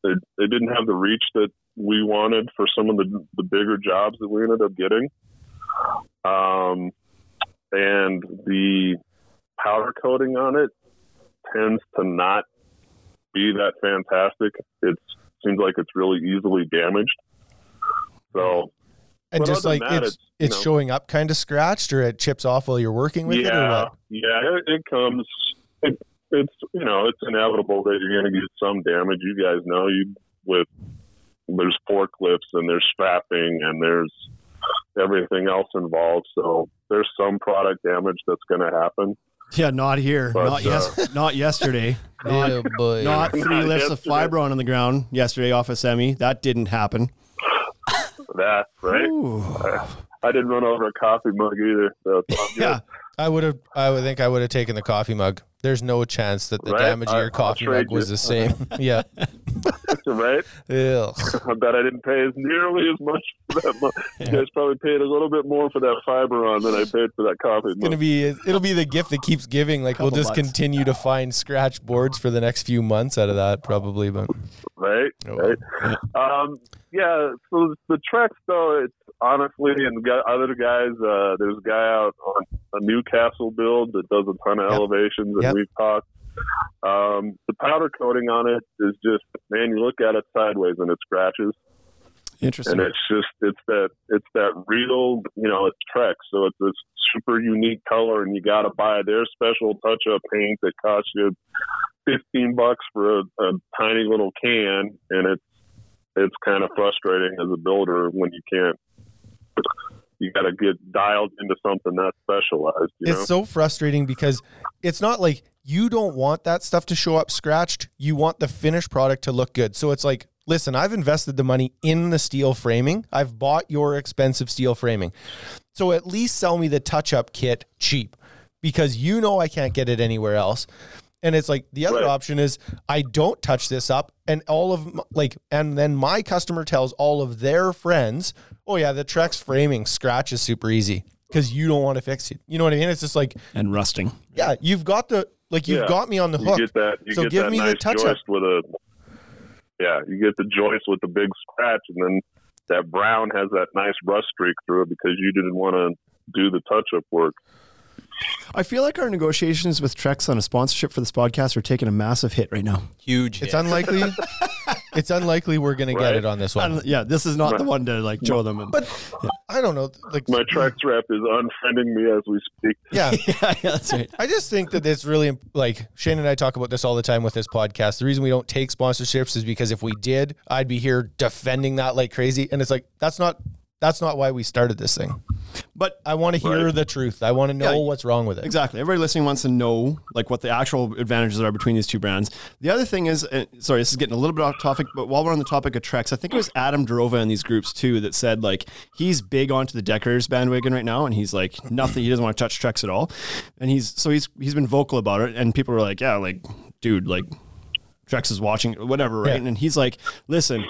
it, it didn't have the reach that we wanted for some of the the bigger jobs that we ended up getting. Um, and the powder coating on it tends to not be that fantastic. It seems like it's really easily damaged. So And just like that, it's it's, it's know- showing up kind of scratched or it chips off while you're working with it or yeah, what? yeah, it, it comes. It, it's you know it's inevitable that you're going to get some damage. You guys know you with there's forklifts and there's strapping and there's everything else involved. So there's some product damage that's going to happen. Yeah, not here. But, not yes. Uh, <laughs> not yesterday. <laughs> Not, Oh boy. not <laughs> three Not lifts of yesterday. Fiberon on the ground yesterday off a semi. That didn't happen. That right. Ooh. I didn't run over a coffee mug either. So it's all good. Yeah. I would have I would think I would have taken the coffee mug. There's no chance that the Right? damage of your coffee mug was you. the same. yeah. Right. Ugh. <laughs> I bet I didn't pay as nearly as much for that mug. You guys probably paid a little bit more for that Fiberon than I paid for that coffee It's gonna be it'll be the gift that keeps giving. Like we'll just bucks. continue to find scratch boards for the next few months out of that probably. But right? Oh, Right. Um, yeah. So the Trex, though, it's honestly, and the other guys, uh, there's a guy out on a Newcastle build that does a ton of Yep. elevations, and Yep. we've talked. Um, the powder coating on it is just, man, you look at it sideways and it scratches, Interesting. and it's just, it's that, it's that real, you know, it's Trex, so it's a super unique color, and you got to buy their special touch-up paint that costs you fifteen bucks for a, a tiny little can, and it's it's kind of frustrating as a builder when you can't. You got to get dialed into something that specialized. You it's know, so frustrating because it's not like you don't want that stuff to show up scratched. You want the finished product to look good. So it's like, listen, I've invested the money in the steel framing. I've bought your expensive steel framing. So at least sell me the touch up kit cheap because you know I can't get it anywhere else. And it's like the other Right. option is I don't touch this up and all of m- like and then my customer tells all of their friends, "Oh yeah, the Trex framing scratch is super easy." Cuz you don't want to fix it. You know what I mean? It's just like, and rusting. yeah, you've got the like you've Yeah. got me on the you hook. get that. You So get give that me the nice touch-up. with a. Yeah, you get the joist with the big scratch, and then that brown has that nice rust streak through it because you didn't want to do the touch-up work. I feel like our negotiations with Trex on a sponsorship for this podcast are taking a massive hit right now. Huge. It's hit. unlikely. <laughs> it's unlikely we're gonna get it on this one. And, yeah, this is not the one to like show them. In. But I don't know. Like My Trex rep is unfriending me as we speak. yeah, <laughs> yeah, yeah, that's right. I just think that it's really like Shane and I talk about this all the time with this podcast. The reason we don't take sponsorships is because if we did, I'd be here defending that like crazy. And it's like that's not that's not why we started this thing. But I want to hear Right. the truth. I want to know Yeah, what's wrong with it. Exactly. Everybody listening wants to know like what the actual advantages are between these two brands. The other thing is, sorry, this is getting a little bit off topic, but while we're on the topic of Trex, I think it was Adam Drova in these groups too that said like he's big onto the Deckers bandwagon right now, and he's like nothing. He doesn't want to touch Trex at all, and he's so he's he's been vocal about it, and people are like, yeah, like dude, like Trex is watching, whatever, right? Yeah. And he's like, listen.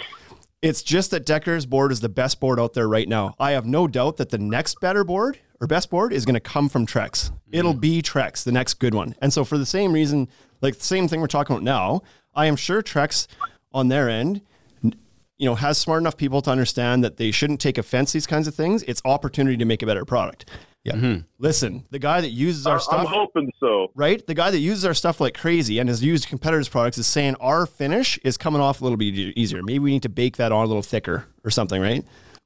It's just that Decker's board is the best board out there right now. I have no doubt that the next better board or best board is going to come from Trex. It'll be Trex, the next good one. And so for the same reason, like the same thing we're talking about now, I am sure Trex on their end, you know, has smart enough people to understand that they shouldn't take offense these kinds of things. It's opportunity to make a better product. Yeah. Listen, the guy that uses I, stuff. I'm hoping so. right? The guy that uses our stuff like crazy and has used competitors' products is saying our finish is coming off a little bit easier. Maybe we need to bake that on a little thicker or something, right?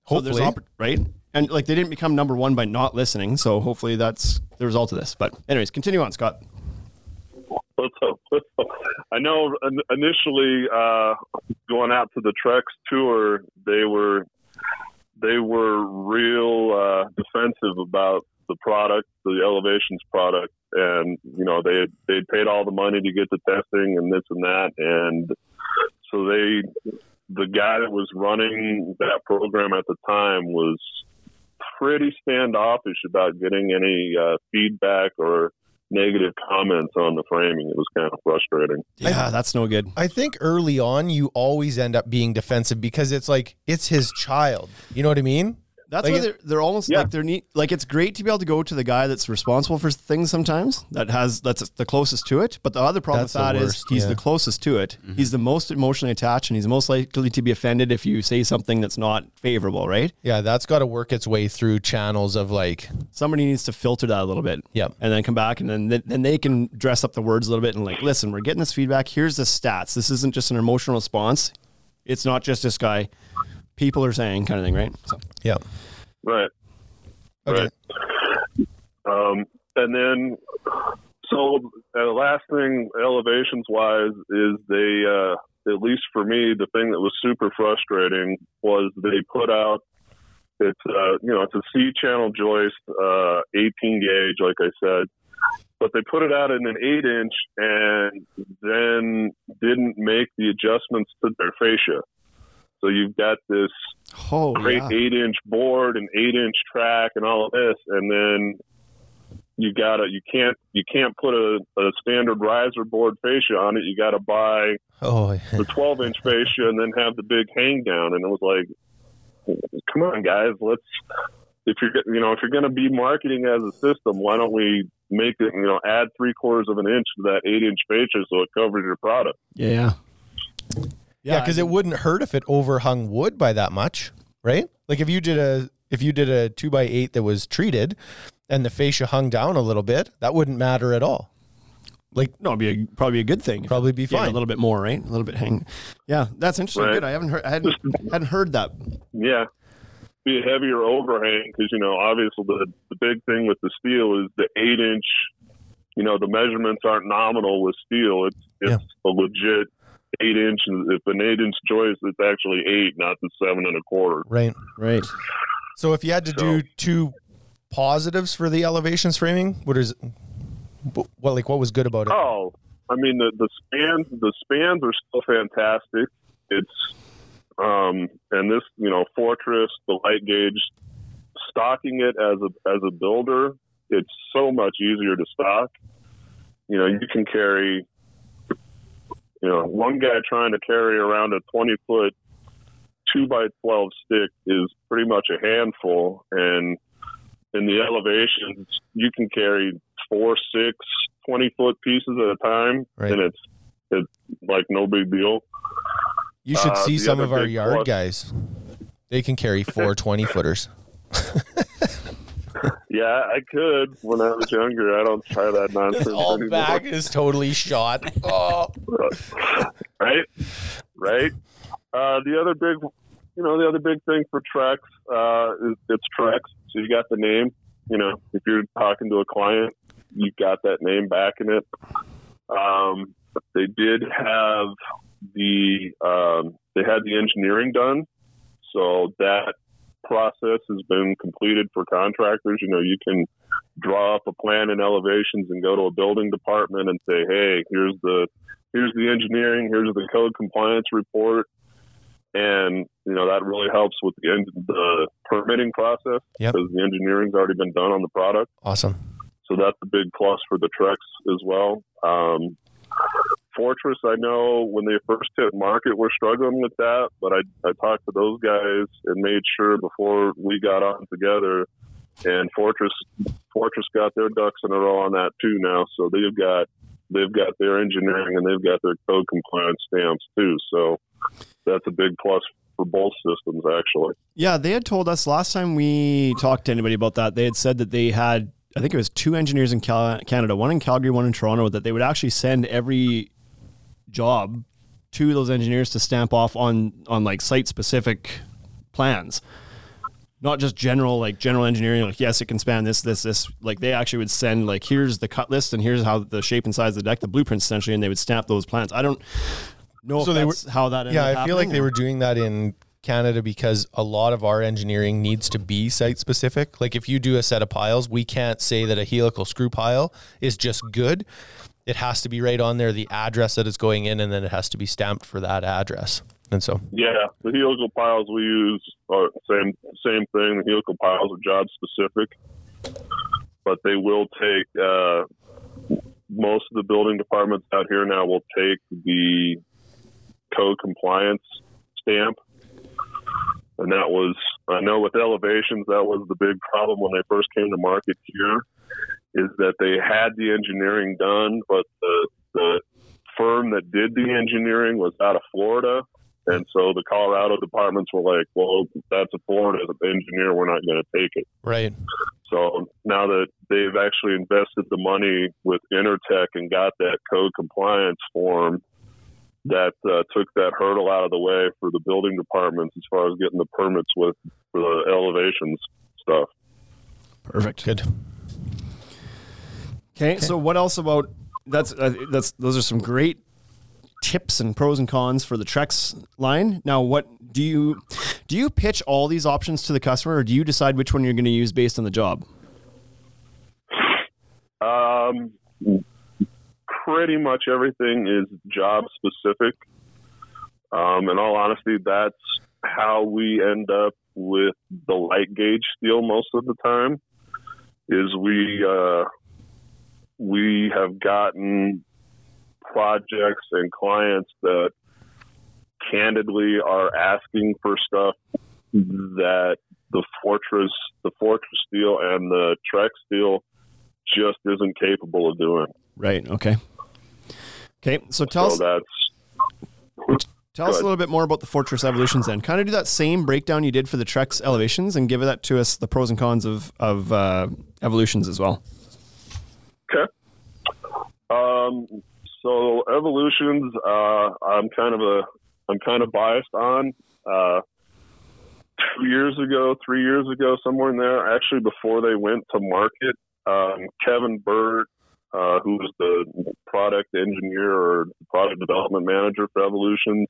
So there's Hopefully. right? And like they didn't become number one by not listening. So hopefully that's the result of this. But anyways, continue on, Scott. Let's hope. Let's hope. I know initially uh, going out to the Trex tour, they were they were real uh, defensive about the product, the Elevations product, and you know they they'd paid all the money to get the testing and this and that, and so they the guy that was running that program at the time was pretty standoffish about getting any uh, feedback or negative comments on the framing. It was kind of frustrating. Yeah, that's no good. I think early on you always end up being defensive because it's like it's his child. You know what I mean? That's Like why they're, they're almost Yeah. like they're neat. Like it's great to be able to go to the guy that's responsible for things sometimes that has that's the closest to it. But the other problem That's with that the is worst, he's yeah. the closest to it. Mm-hmm. He's the most emotionally attached, and he's most likely to be offended if you say something that's not favorable. Right? Yeah, that's got to work its way through channels of like, Somebody needs to filter that a little bit. Yep. And then come back, and then then they can dress up the words a little bit and like, listen, we're getting this feedback. Here's the stats. This isn't just an emotional response. It's not just this guy. People are saying kind of thing, right? So, yeah. Right. Okay. Right. Um, and then, so uh, the last thing, elevations wise, is they, uh, at least for me, the thing that was super frustrating was they put out. It's uh, you know it's a C channel joist, uh, 18 gauge, like I said, but they put it out in an eight inch and then didn't make the adjustments to their fascia. So you've got this oh, great yeah. eight inch board and eight inch track and all of this, and then you gotta you can't you can't put a, a standard riser board fascia on it. You got to buy Oh, yeah. the twelve inch fascia and then have the big hang down. And it was like, come on, guys, let's if you're you know if you're gonna be marketing as a system, why don't we make it you know add three quarters of an inch to that eight inch fascia so it covers your product. Yeah, yeah. yeah, because it wouldn't hurt if it overhung wood by that much, right? Like if you did a if you did a two by eight that was treated, and the fascia hung down a little bit, that wouldn't matter at all. Like no, it'd be a, probably a good thing. Probably be you get fine. A little bit more, right? A little bit hang. Yeah, that's interesting. Right. Good. I haven't heard. I hadn't hadn't heard that. Yeah, be a heavier overhang because you know obviously the the big thing with the steel is the eight inch. You know the measurements aren't nominal with steel. It's it's a legit eight inch. If an eight inch joist, it's actually eight, not the seven and a quarter. right. Right. So if you had to do two positives for the elevations framing, what is what like what was good about it? Oh, I mean the the spans the spans are still fantastic. It's um and this you know Fortress the light gauge stocking it as a as a builder it's so much easier to stock. You know you can carry you know one guy trying to carry around a twenty foot two by twelve stick is pretty much a handful and in the elevations you can carry four, six, 20 foot pieces at a time, Right. and it's it's like no big deal. You should uh, see some of our yard plus- guys. They can carry four 20 footers. <laughs> Yeah, I could when I was younger. I don't try that <laughs> nonsense anymore. Back is totally shot. Oh, <laughs> right, right. Uh, the other big, you know, the other big thing for Trex uh, is it's Trex. So you got the name. You know, if you're talking to a client, you've got that name backing it. Um, they did have the um, they had the engineering done, so that process has been completed for contractors. You know, you can draw up a plan and elevations and go to a building department and say, "Hey, here's the here's the engineering, here's the code compliance report." And you know that really helps with the en- the permitting process Yep. because the engineering's already been done on the product. awesome. So that's a big plus for the Trex as well. Um, Fortress, I know when they first hit market, we're struggling with that, but I, I talked to those guys and made sure before we got on together. And Fortress, Fortress got their ducks in a row on that too now. So they've got they've got their engineering and they've got their code compliance stamps too. So that's a big plus for both systems actually. Yeah, they had told us last time we talked to anybody about that. They had said that they had, I think it was two engineers in Canada, one in Calgary, one in Toronto, that they would actually send every job to those engineers to stamp off on on like site specific plans. Not just general like general engineering, like yes, it can span this, this, this. Like they actually would send like here's the cut list and here's how the shape and size of the deck, the blueprints essentially, and they would stamp those plans. I don't know So if they that's how that. Yeah, I feel like happening they were doing that in Canada because a lot of our engineering needs to be site specific. Like if you do a set of piles, we can't say that a helical screw pile is just good. It has to be right on there, the address that it's going in, and then it has to be stamped for that address. And so, Yeah, the helical piles we use are same same thing. The helical piles are job specific, but they will take uh, most of the building departments out here now will take the code compliance stamp, and that was I know with elevations that was the big problem when they first came to market here, is that they had the engineering done, but the the firm that did the engineering was out of Florida. And so the Colorado departments were like, well, that's a Florida engineer. We're not going to take it. right. So now that they've actually invested the money with Intertek and got that code compliance form, that uh, took that hurdle out of the way for the building departments as far as getting the permits with for the elevations stuff. perfect. Good. Okay, so what else about that's uh, that's those are some great tips and pros and cons for the Trex line. Now, what do you do you pitch all these options to the customer or do you decide which one you're going to use based on the job? Um, pretty much everything is job specific. Um, in all honesty, that's how we end up with the light gauge steel most of the time. Is we uh, we have gotten projects and clients that candidly are asking for stuff that the Fortress, the Fortress steel, and the Trex steel just isn't capable of doing. Right. Okay. Okay. So tell so us that's tell us a little bit more about the Fortress Evolutions. Then, kind of do that same breakdown you did for the Trex Elevations, and give that to us the pros and cons of of uh, Evolutions as well. Okay. Um, so evolutions, uh, I'm kind of a, I'm kind of biased on. Uh, two years ago, three years ago, somewhere in there, actually before they went to market, um, Kevin Burt, uh, who was the product engineer or product development manager for Evolutions,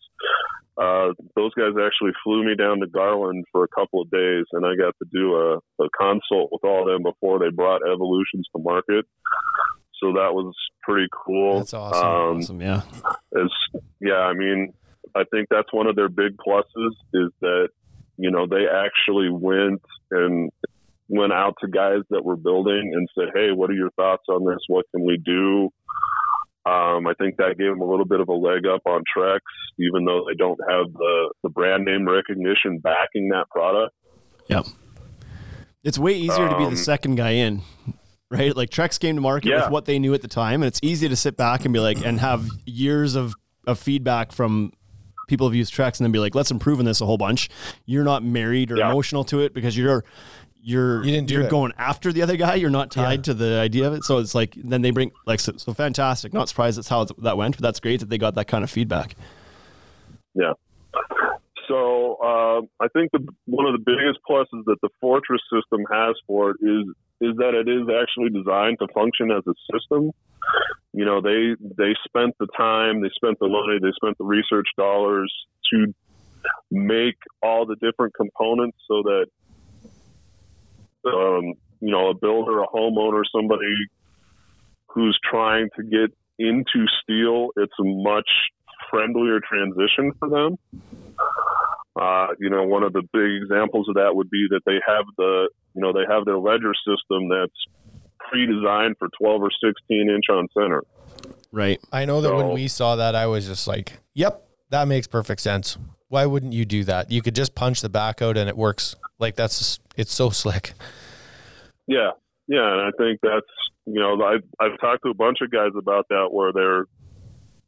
uh, those guys actually flew me down to Garland for a couple of days, and I got to do a, a consult with all of them before they brought Evolutions to market. So that was pretty cool. That's awesome. Um, Awesome. Yeah. is yeah i mean i think that's one of their big pluses is that you know they actually went and went out to guys that were building and said hey what are your thoughts on this what can we do um, I think that gave them a little bit of a leg up on Trex, even though they don't have the, the brand name recognition backing that product. Yep. It's way easier to be Um, the second guy in, right? Like Trex came to market Yeah. with what they knew at the time, and it's easy to sit back and be like, and have years of, of feedback from people who've used Trex and then be like, let's improve on this a whole bunch. You're not married or Yeah. emotional to it because you're you're You didn't do you're it. going after the other guy. You're not tied to the idea of it. So it's like then they bring like so, so fantastic. Not surprised that's how that went, but that's great that they got that kind of feedback. Yeah. So uh, I think the, one of the biggest pluses that the Fortress system has for it is is that it is actually designed to function as a system. You know, they they spent the time, they spent the money, they spent the research dollars to make all the different components so that um, you know a builder, a homeowner, somebody who's trying to get into steel, it's a much friendlier transition for them. Uh, you know, one of the big examples of that would be that they have the, you know, they have their ledger system that's pre-designed for 12 or 16 inch on center. Right. I know that when we saw that, I was just like, "Yep, that makes perfect sense." Why wouldn't you do that? You could just punch the back out and it works. Like that's it's so slick. Yeah, yeah, and I think that's you know I've I've talked to a bunch of guys about that where they're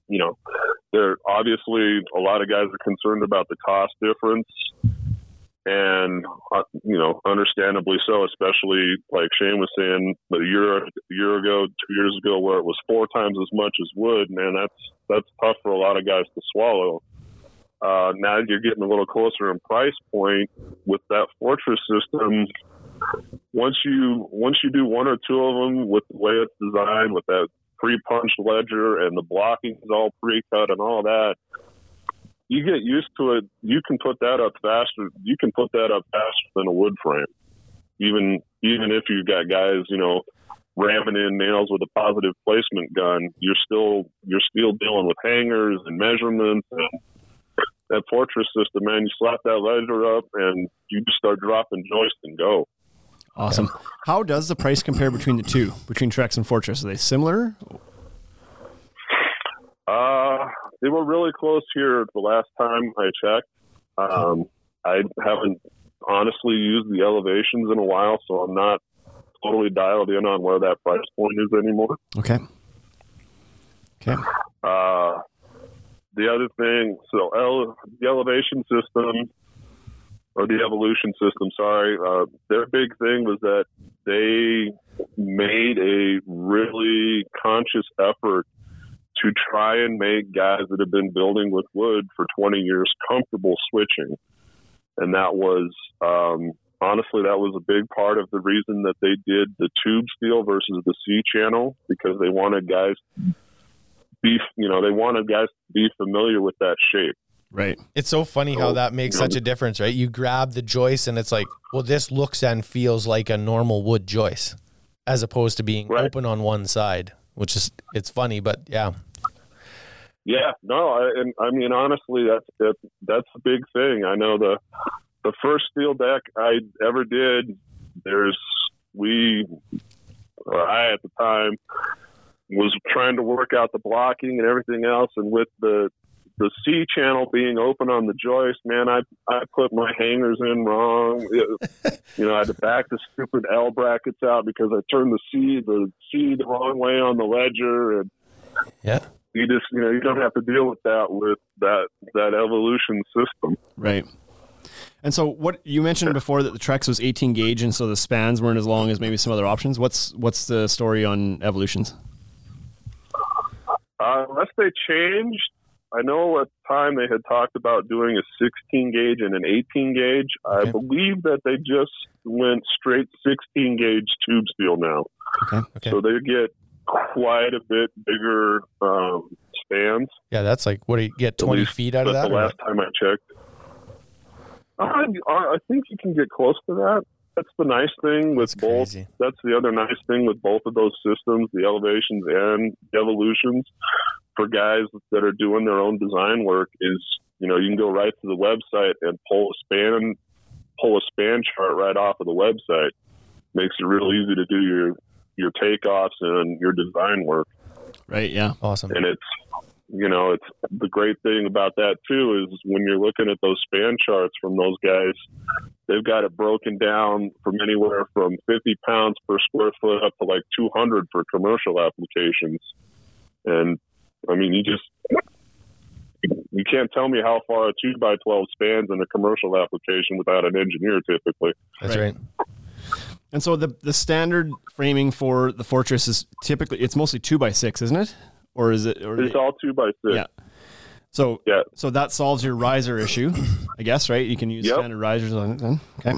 you know they're obviously a lot of guys are concerned about the cost difference, and uh, you know, understandably so. Especially like Shane was saying a year a year ago, two years ago, where it was four times as much as wood. Man, that's that's tough for a lot of guys to swallow. Uh, now you're getting a little closer in price point with that fortress system. Once you once you do one or two of them with the way it's designed, with that pre-punched ledger and the blocking is all pre-cut and all that, you get used to it. You can put that up faster. You can put that up faster than a wood frame, even even if you've got guys, you know, ramming in nails with a positive placement gun. You're still you're still dealing with hangers and measurements and that fortress system, man, you slap that ledger up and you just start dropping joist and go. Awesome. How does the price compare between the two, between Trex and Fortress? Are they similar? Uh, they were really close here the last time I checked. Um, I haven't honestly used the elevations in a while, so I'm not totally dialed in on where that price point is anymore. Okay. Okay. Uh, the other thing, so ele- the elevation system or the evolution system, sorry, uh, their big thing was that they made a really conscious effort to try and make guys that have been building with wood for 20 years comfortable switching. And that was, um, honestly, that was a big part of the reason that they did the tube steel versus the C channel because they wanted guys be, you know, they want wanted guys to be familiar with that shape. Right. It's so funny how that makes you know, such a difference, right? You grab the joist and it's like, well, this looks and feels like a normal wood joist as opposed to being Right. open on one side, which is, it's funny, but yeah. Yeah, no, I, and I mean honestly, that's that, that's a big thing. I know the the first steel deck I ever did. There's we, or I at the time, was trying to work out the blocking and everything else, and with the the C channel being open on the joist, man, I I put my hangers in wrong. <laughs> It- you know, I had to back the stupid L brackets out because I turned the C the C the wrong way on the ledger, and Yeah. you just you know you don't have to deal with that with that that evolution system. Right. And so, what you mentioned before that the Trex was 18 gauge, and so the spans weren't as long as maybe some other options. What's what's the story on evolutions? Uh, unless they changed, I know at the time they had talked about doing a 16 gauge and an 18 gauge. Okay. I believe that they just went straight 16 gauge tube steel now, Okay. Okay. so they get quite a bit bigger um, spans. Yeah. That's like, what do you get 20 least feet out of that? the last time I checked, I, I think you can get close to that. That's the nice thing with That's both. crazy. That's the other nice thing with both of those systems, the elevations and the evolutions. For guys that are doing their own design work, is you know you can go right to the website and pull a span, pull a span chart right off of the website. Makes it real easy to do your your takeoffs and your design work Right. Yeah. Awesome. and it's you know it's the great thing about that too is when you're looking at those span charts from those guys they've got it broken down from anywhere from 50 pounds per square foot up to like 200 for commercial applications and i mean you just you can't tell me how far a 2 by 12 spans in a commercial application without an engineer typically That's Right. right. And so the the standard framing for the Fortress is typically it's mostly two by six, isn't it? Or is it? Or it's all 2 by 6 yeah. So Yeah. so that solves your riser issue, I guess, right? You can use Yep. standard risers on it then. Okay.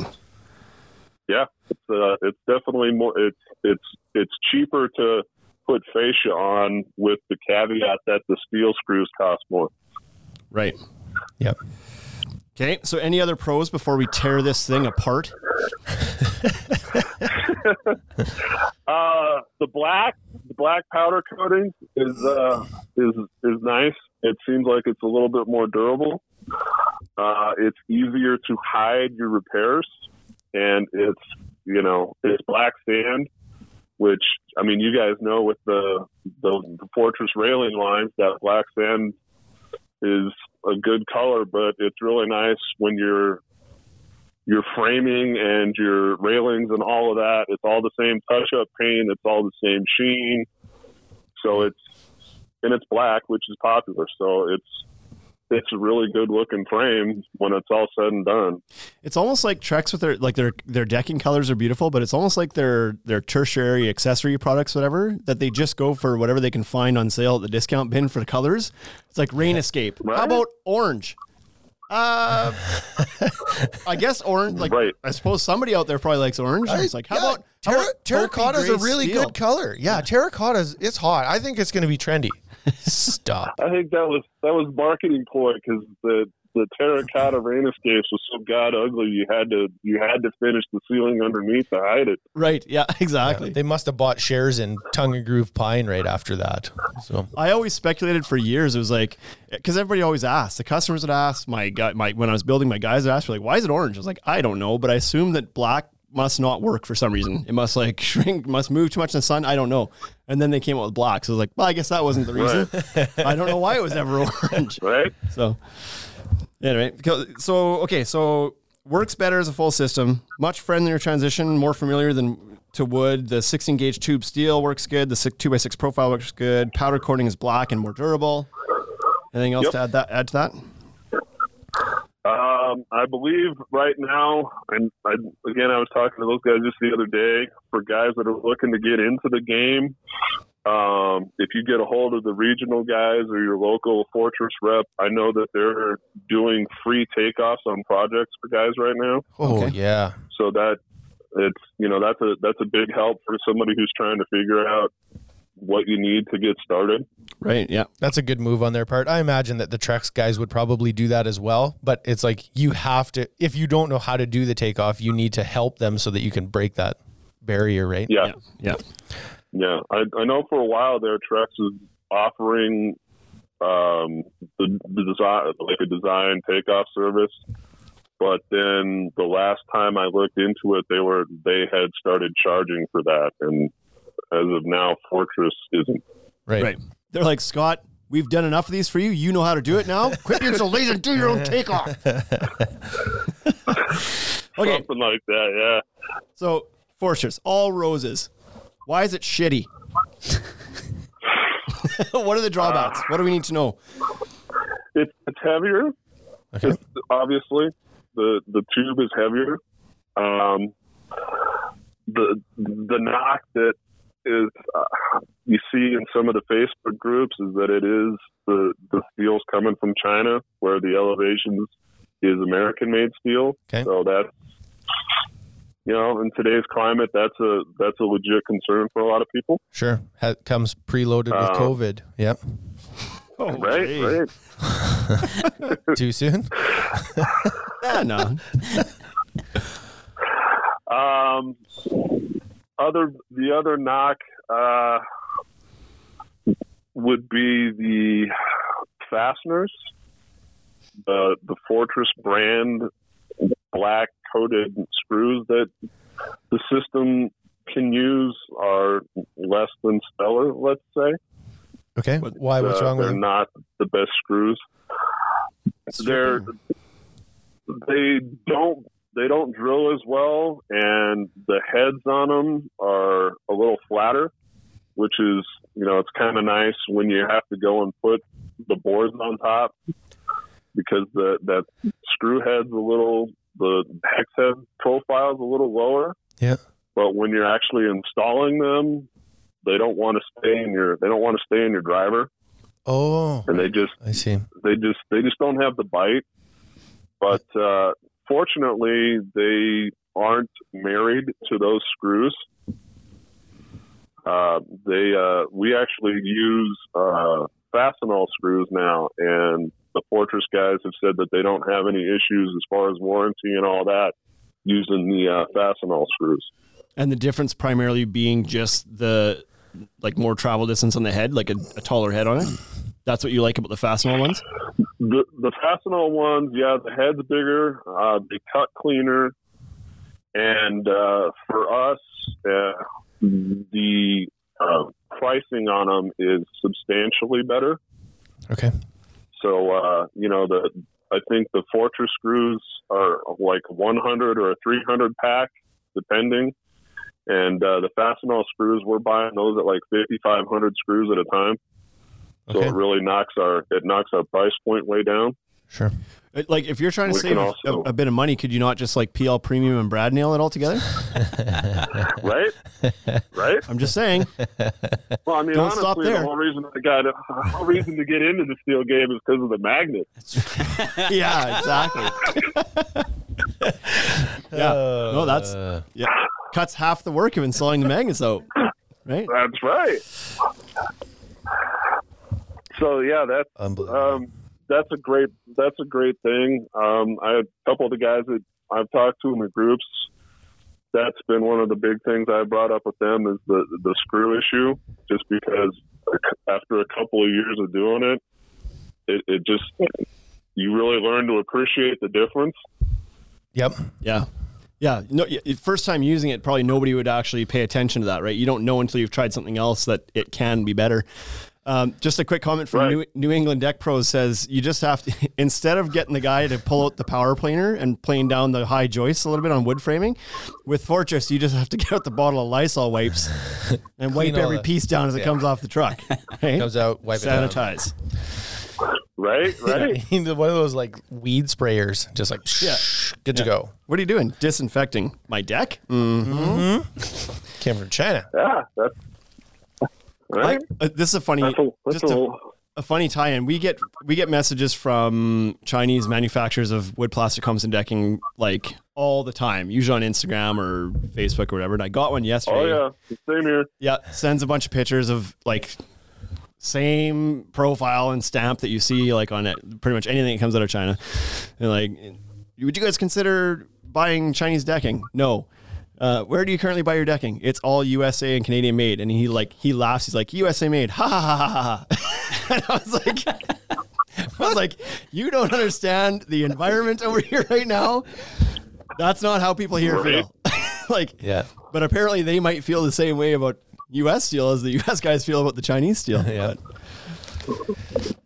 yeah, it's uh, it's definitely more. It's it's it's cheaper to put fascia on with the caveat that the steel screws cost more. Right. Yep. Okay. So any other pros before we tear this thing apart? <laughs> <laughs> Uh, the black the black powder coating is uh, is is nice. It seems like it's a little bit more durable. Uh, it's easier to hide your repairs, and it's you know it's black sand, which I mean you guys know with the the, the fortress railing lines that black sand is a good color, but it's really nice when you're your framing and your railings and all of that. It's all the same touch up paint. It's all the same sheen. So it's and it's black, which is popular. So it's it's a really good looking frame when it's all said and done. It's almost like Trex with their like their their decking colors are beautiful, but it's almost like their their tertiary accessory products, whatever, that they just go for whatever they can find on sale at the discount bin for the colors. It's like RainEscape. How about orange? Uh, I guess orange. Like Right. I suppose somebody out there probably likes orange. it's like how Yeah, about how terra- about terracotta is a really steel? good color. Yeah, terracotta's it's hot. I think it's going to be trendy. Stop. I think that was that was marketing ploy because the the terracotta RainEscapes was so god ugly you had to you had to finish the ceiling underneath to hide it. Right. Yeah. <laughs> Exactly. They must have bought shares in Tongue and Groove Pine right after that. So I always speculated for years. It was like because everybody always asked. The customers would ask. My guy, my when I was building, my guys would ask me like, "Why is it orange?" I was like, "I don't know," but I assume that black must not work for some reason. It must like <laughs> shrink, must move too much in the sun. I don't know. And then they came out with black. So I was like, "Well, I guess that wasn't the reason." I don't know why it was ever <laughs> orange. Right? So anyway, so okay, so works better as a full system, much friendlier transition, more familiar than to wood. The 16 gauge tube steel works good. The six, 2x6 profile works good. Powder coating is black and more durable. Anything else Yep. to add that add to that? Um, I believe right now, and I, again, I was talking to those guys just the other day. For guys that are looking to get into the game, um, if you get a hold of the regional guys or your local Fortress rep, I know that they're doing free takeoffs on projects for guys right now. Oh Okay. yeah. So that it's you know that's a that's a big help for somebody who's trying to figure out what you need to get started. Right. Yeah. That's a good move on their part. I imagine that the Trex guys would probably do that as well, but it's like you have to if you don't know how to do the takeoff, you need to help them so that you can break that barrier, right? Yeah. Yeah. Yeah. Yeah, I, I know for a while there, Trex was offering um, the, the design, like a design takeoff service. But then the last time I looked into it, they were they had started charging for that, and as of now, Fortress isn't. Right. Right. They're like Scott. We've done enough of these for you. You know how to do it now. Quit being so lazy and do your own <laughs> takeoff. <laughs> okay. Something like that, yeah. So Fortress, all roses. Why is it shitty? <laughs> what are the drawbacks? what do we need to know? It's it's heavier. Okay. It's, obviously, the the tube is heavier. Um, the the knock that is uh, you see in some of the Facebook groups is that it is the the steel's coming from China, where the elevations is American made steel. Okay. So that's you know in today's climate that's a that's a legit concern for a lot of people. Sure. Ha- comes preloaded with Um, COVID. Yep. Oh, <laughs> Right, gee. right. <laughs> Too soon? <laughs> Yeah, no. Um, other the other knock uh, would be the fasteners, the the Fortress brand black coated screws that the system can use are less than stellar. Let's say Okay. Why? What's Uh, wrong with they're them? not the best screws. They're they don't they don't drill as well, and the heads on them are a little flatter, which is you know it's kind of nice when you have to go and put the boards on top because the that screw head's a little the hex head profile's a little lower. Yeah. But when you're actually installing them, they don't want to stay in your they don't want to stay in your driver, Oh, and they just I see. they just they just don't have the bite. But uh, fortunately, they aren't married to those screws. Uh, they uh, we actually use uh, Fastenal screws now, and the Fortress guys have said that they don't have any issues as far as warranty and all that using the uh, Fastenal screws. And the difference primarily being just the like more travel distance on the head, like a, a taller head on it. That's what you like about the Fastenal ones. The the Fastenal ones, yeah, the head's bigger, uh, they cut cleaner, and uh, for us, uh, the uh, pricing on them is substantially better. Okay. So uh, you know the I think the Fortress screws are like 100 or a 300 pack, depending. And uh, the Fastenal screws, we're buying those at like 5,500 screws at a time. so it really knocks our it knocks our price point way down. Sure. Like, if you're trying to We save can a, a bit of money, could you not just like PL Premium and Brad nail it all together? <laughs> Right? right? I'm just saying. Well, I mean, Don't honestly, stop there. the whole reason I got the whole reason to get into the steel game is because of the magnet. <laughs> yeah, exactly. <laughs> yeah. No, that's yeah. Cuts half the work of installing the magnets out. Right? That's right. So yeah, that's unbelievable. um, that's a great that's a great thing. Um, I had a couple of the guys that I've talked to in the groups. That's been one of the big things I brought up with them is the the screw issue. Just because after a couple of years of doing it, it, it just you really learn to appreciate the difference. yep. Yeah. Yeah. No, first time using it, probably nobody would actually pay attention to that, right? You don't know until you've tried something else that it can be better. Um, just a quick comment from Right. New, New England Deck Pros says you just have to, <laughs> instead of getting the guy to pull out the power planer and playing down the high joists a little bit on wood framing, with Fortress, you just have to <laughs> get out the bottle of Lysol wipes <laughs> and wipe every the- piece down as it comes off the truck. Right? Comes out, wipe it. Sanitize. Right, right. One of those like weed sprayers, just like Yeah. good to go. What are you doing? Disinfecting my deck? Mm-hmm. Came from China. yeah, that's right. Uh, this is a funny, That's a, that's just a, a, a funny tie-in. We get we get messages from Chinese manufacturers of wood plastic homes and decking like all the time, usually on Instagram or Facebook or whatever. And I got one yesterday. oh yeah, same here. Yeah, sends a bunch of pictures of like same profile and stamp that you see like on it, pretty much anything that comes out of China. And like, would you guys consider buying Chinese decking? No. Uh, where do you currently buy your decking? It's all USA and Canadian made. And he like he laughs. He's like USA made. <laughs> Ha ha ha ha ha. <laughs> and I was like, <laughs> I was like, you don't understand the environment over here right now. That's not how people here Right. feel. like, Yeah. but apparently they might feel the same way about U.S. steel as the U.S. guys feel about the Chinese steel. Yeah.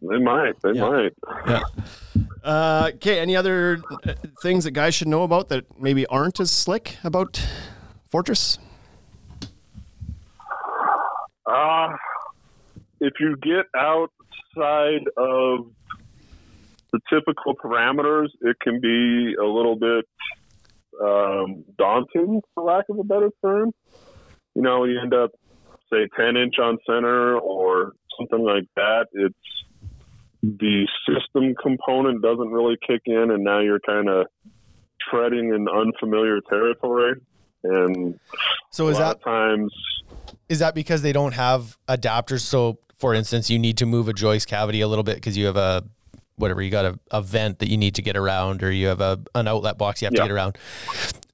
They might. They Yeah. might. Yeah. Uh, okay. Any other uh, things that guys should know about that maybe aren't as slick about Fortress? Uh, if you get outside of the typical parameters, it can be a little bit um, daunting, for lack of a better term. You know, you end up, say, 10 inch on center or something like that. It's the system component doesn't really kick in, and now you're kind of treading in unfamiliar territory. And So is that times, is that because they don't have adapters? So, for instance, you need to move a joist cavity a little bit because you have a whatever you got a, a vent that you need to get around, or you have a an outlet box you have Yeah. to get around.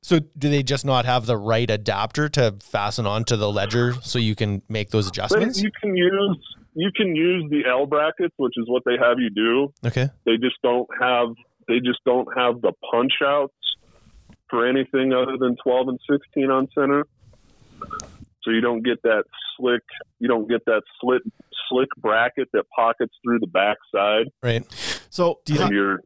So, do they just not have the right adapter to fasten onto the ledger so you can make those adjustments? you can use you can use the L brackets, which is what they have you do. Okay. They just don't have they just don't have the punch outs for anything other than 12 and 16 on center. So you don't get that slick you don't get that slit slick bracket that pockets through the backside. Right. So, how, And you're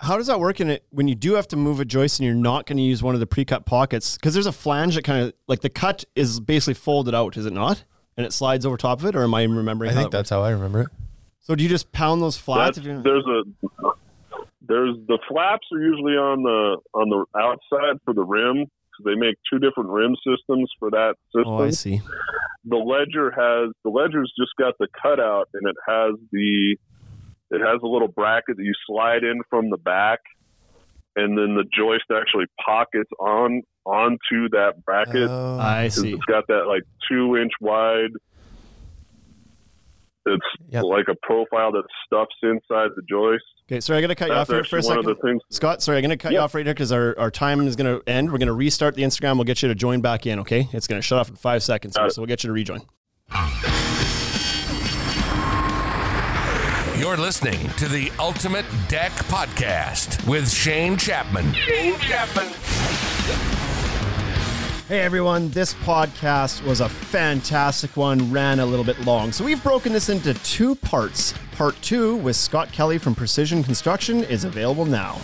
how does that work in it when you do have to move a joist and you're not going to use one of the pre-cut pockets? Because there's a flange that kind of like the cut is basically folded out, is it not? And it slides over top of it, or am I remembering? I think that that's how I remember it. So do you just pound those flats? If there's a there's the flaps are usually on the on the outside for the rim because they make two different rim systems for that system. oh, I see. the ledger has the ledger's just got the cutout and it has the it has a little bracket that you slide in from the back and then the joist actually pockets on onto that bracket Oh. I 'cause see. it's got that like two inch wide it's Yep. like a profile that stuffs inside the joist Okay, sorry, I got to cut you off that's here for a actually one second. of the things Scott, sorry, I'm going to cut you off right here because our, our time is going to end. We're going to restart the Instagram. We'll get you to join back in, okay? It's going to shut off in five seconds, here, so we'll get you to rejoin. You're listening to the Ultimate Deck Podcast with Shane Chapman. Shane Chapman. Hey everyone, this podcast was a fantastic one, ran a little bit long. So we've broken this into two parts. Part two with Scott Kelly from Precision Construction is available now.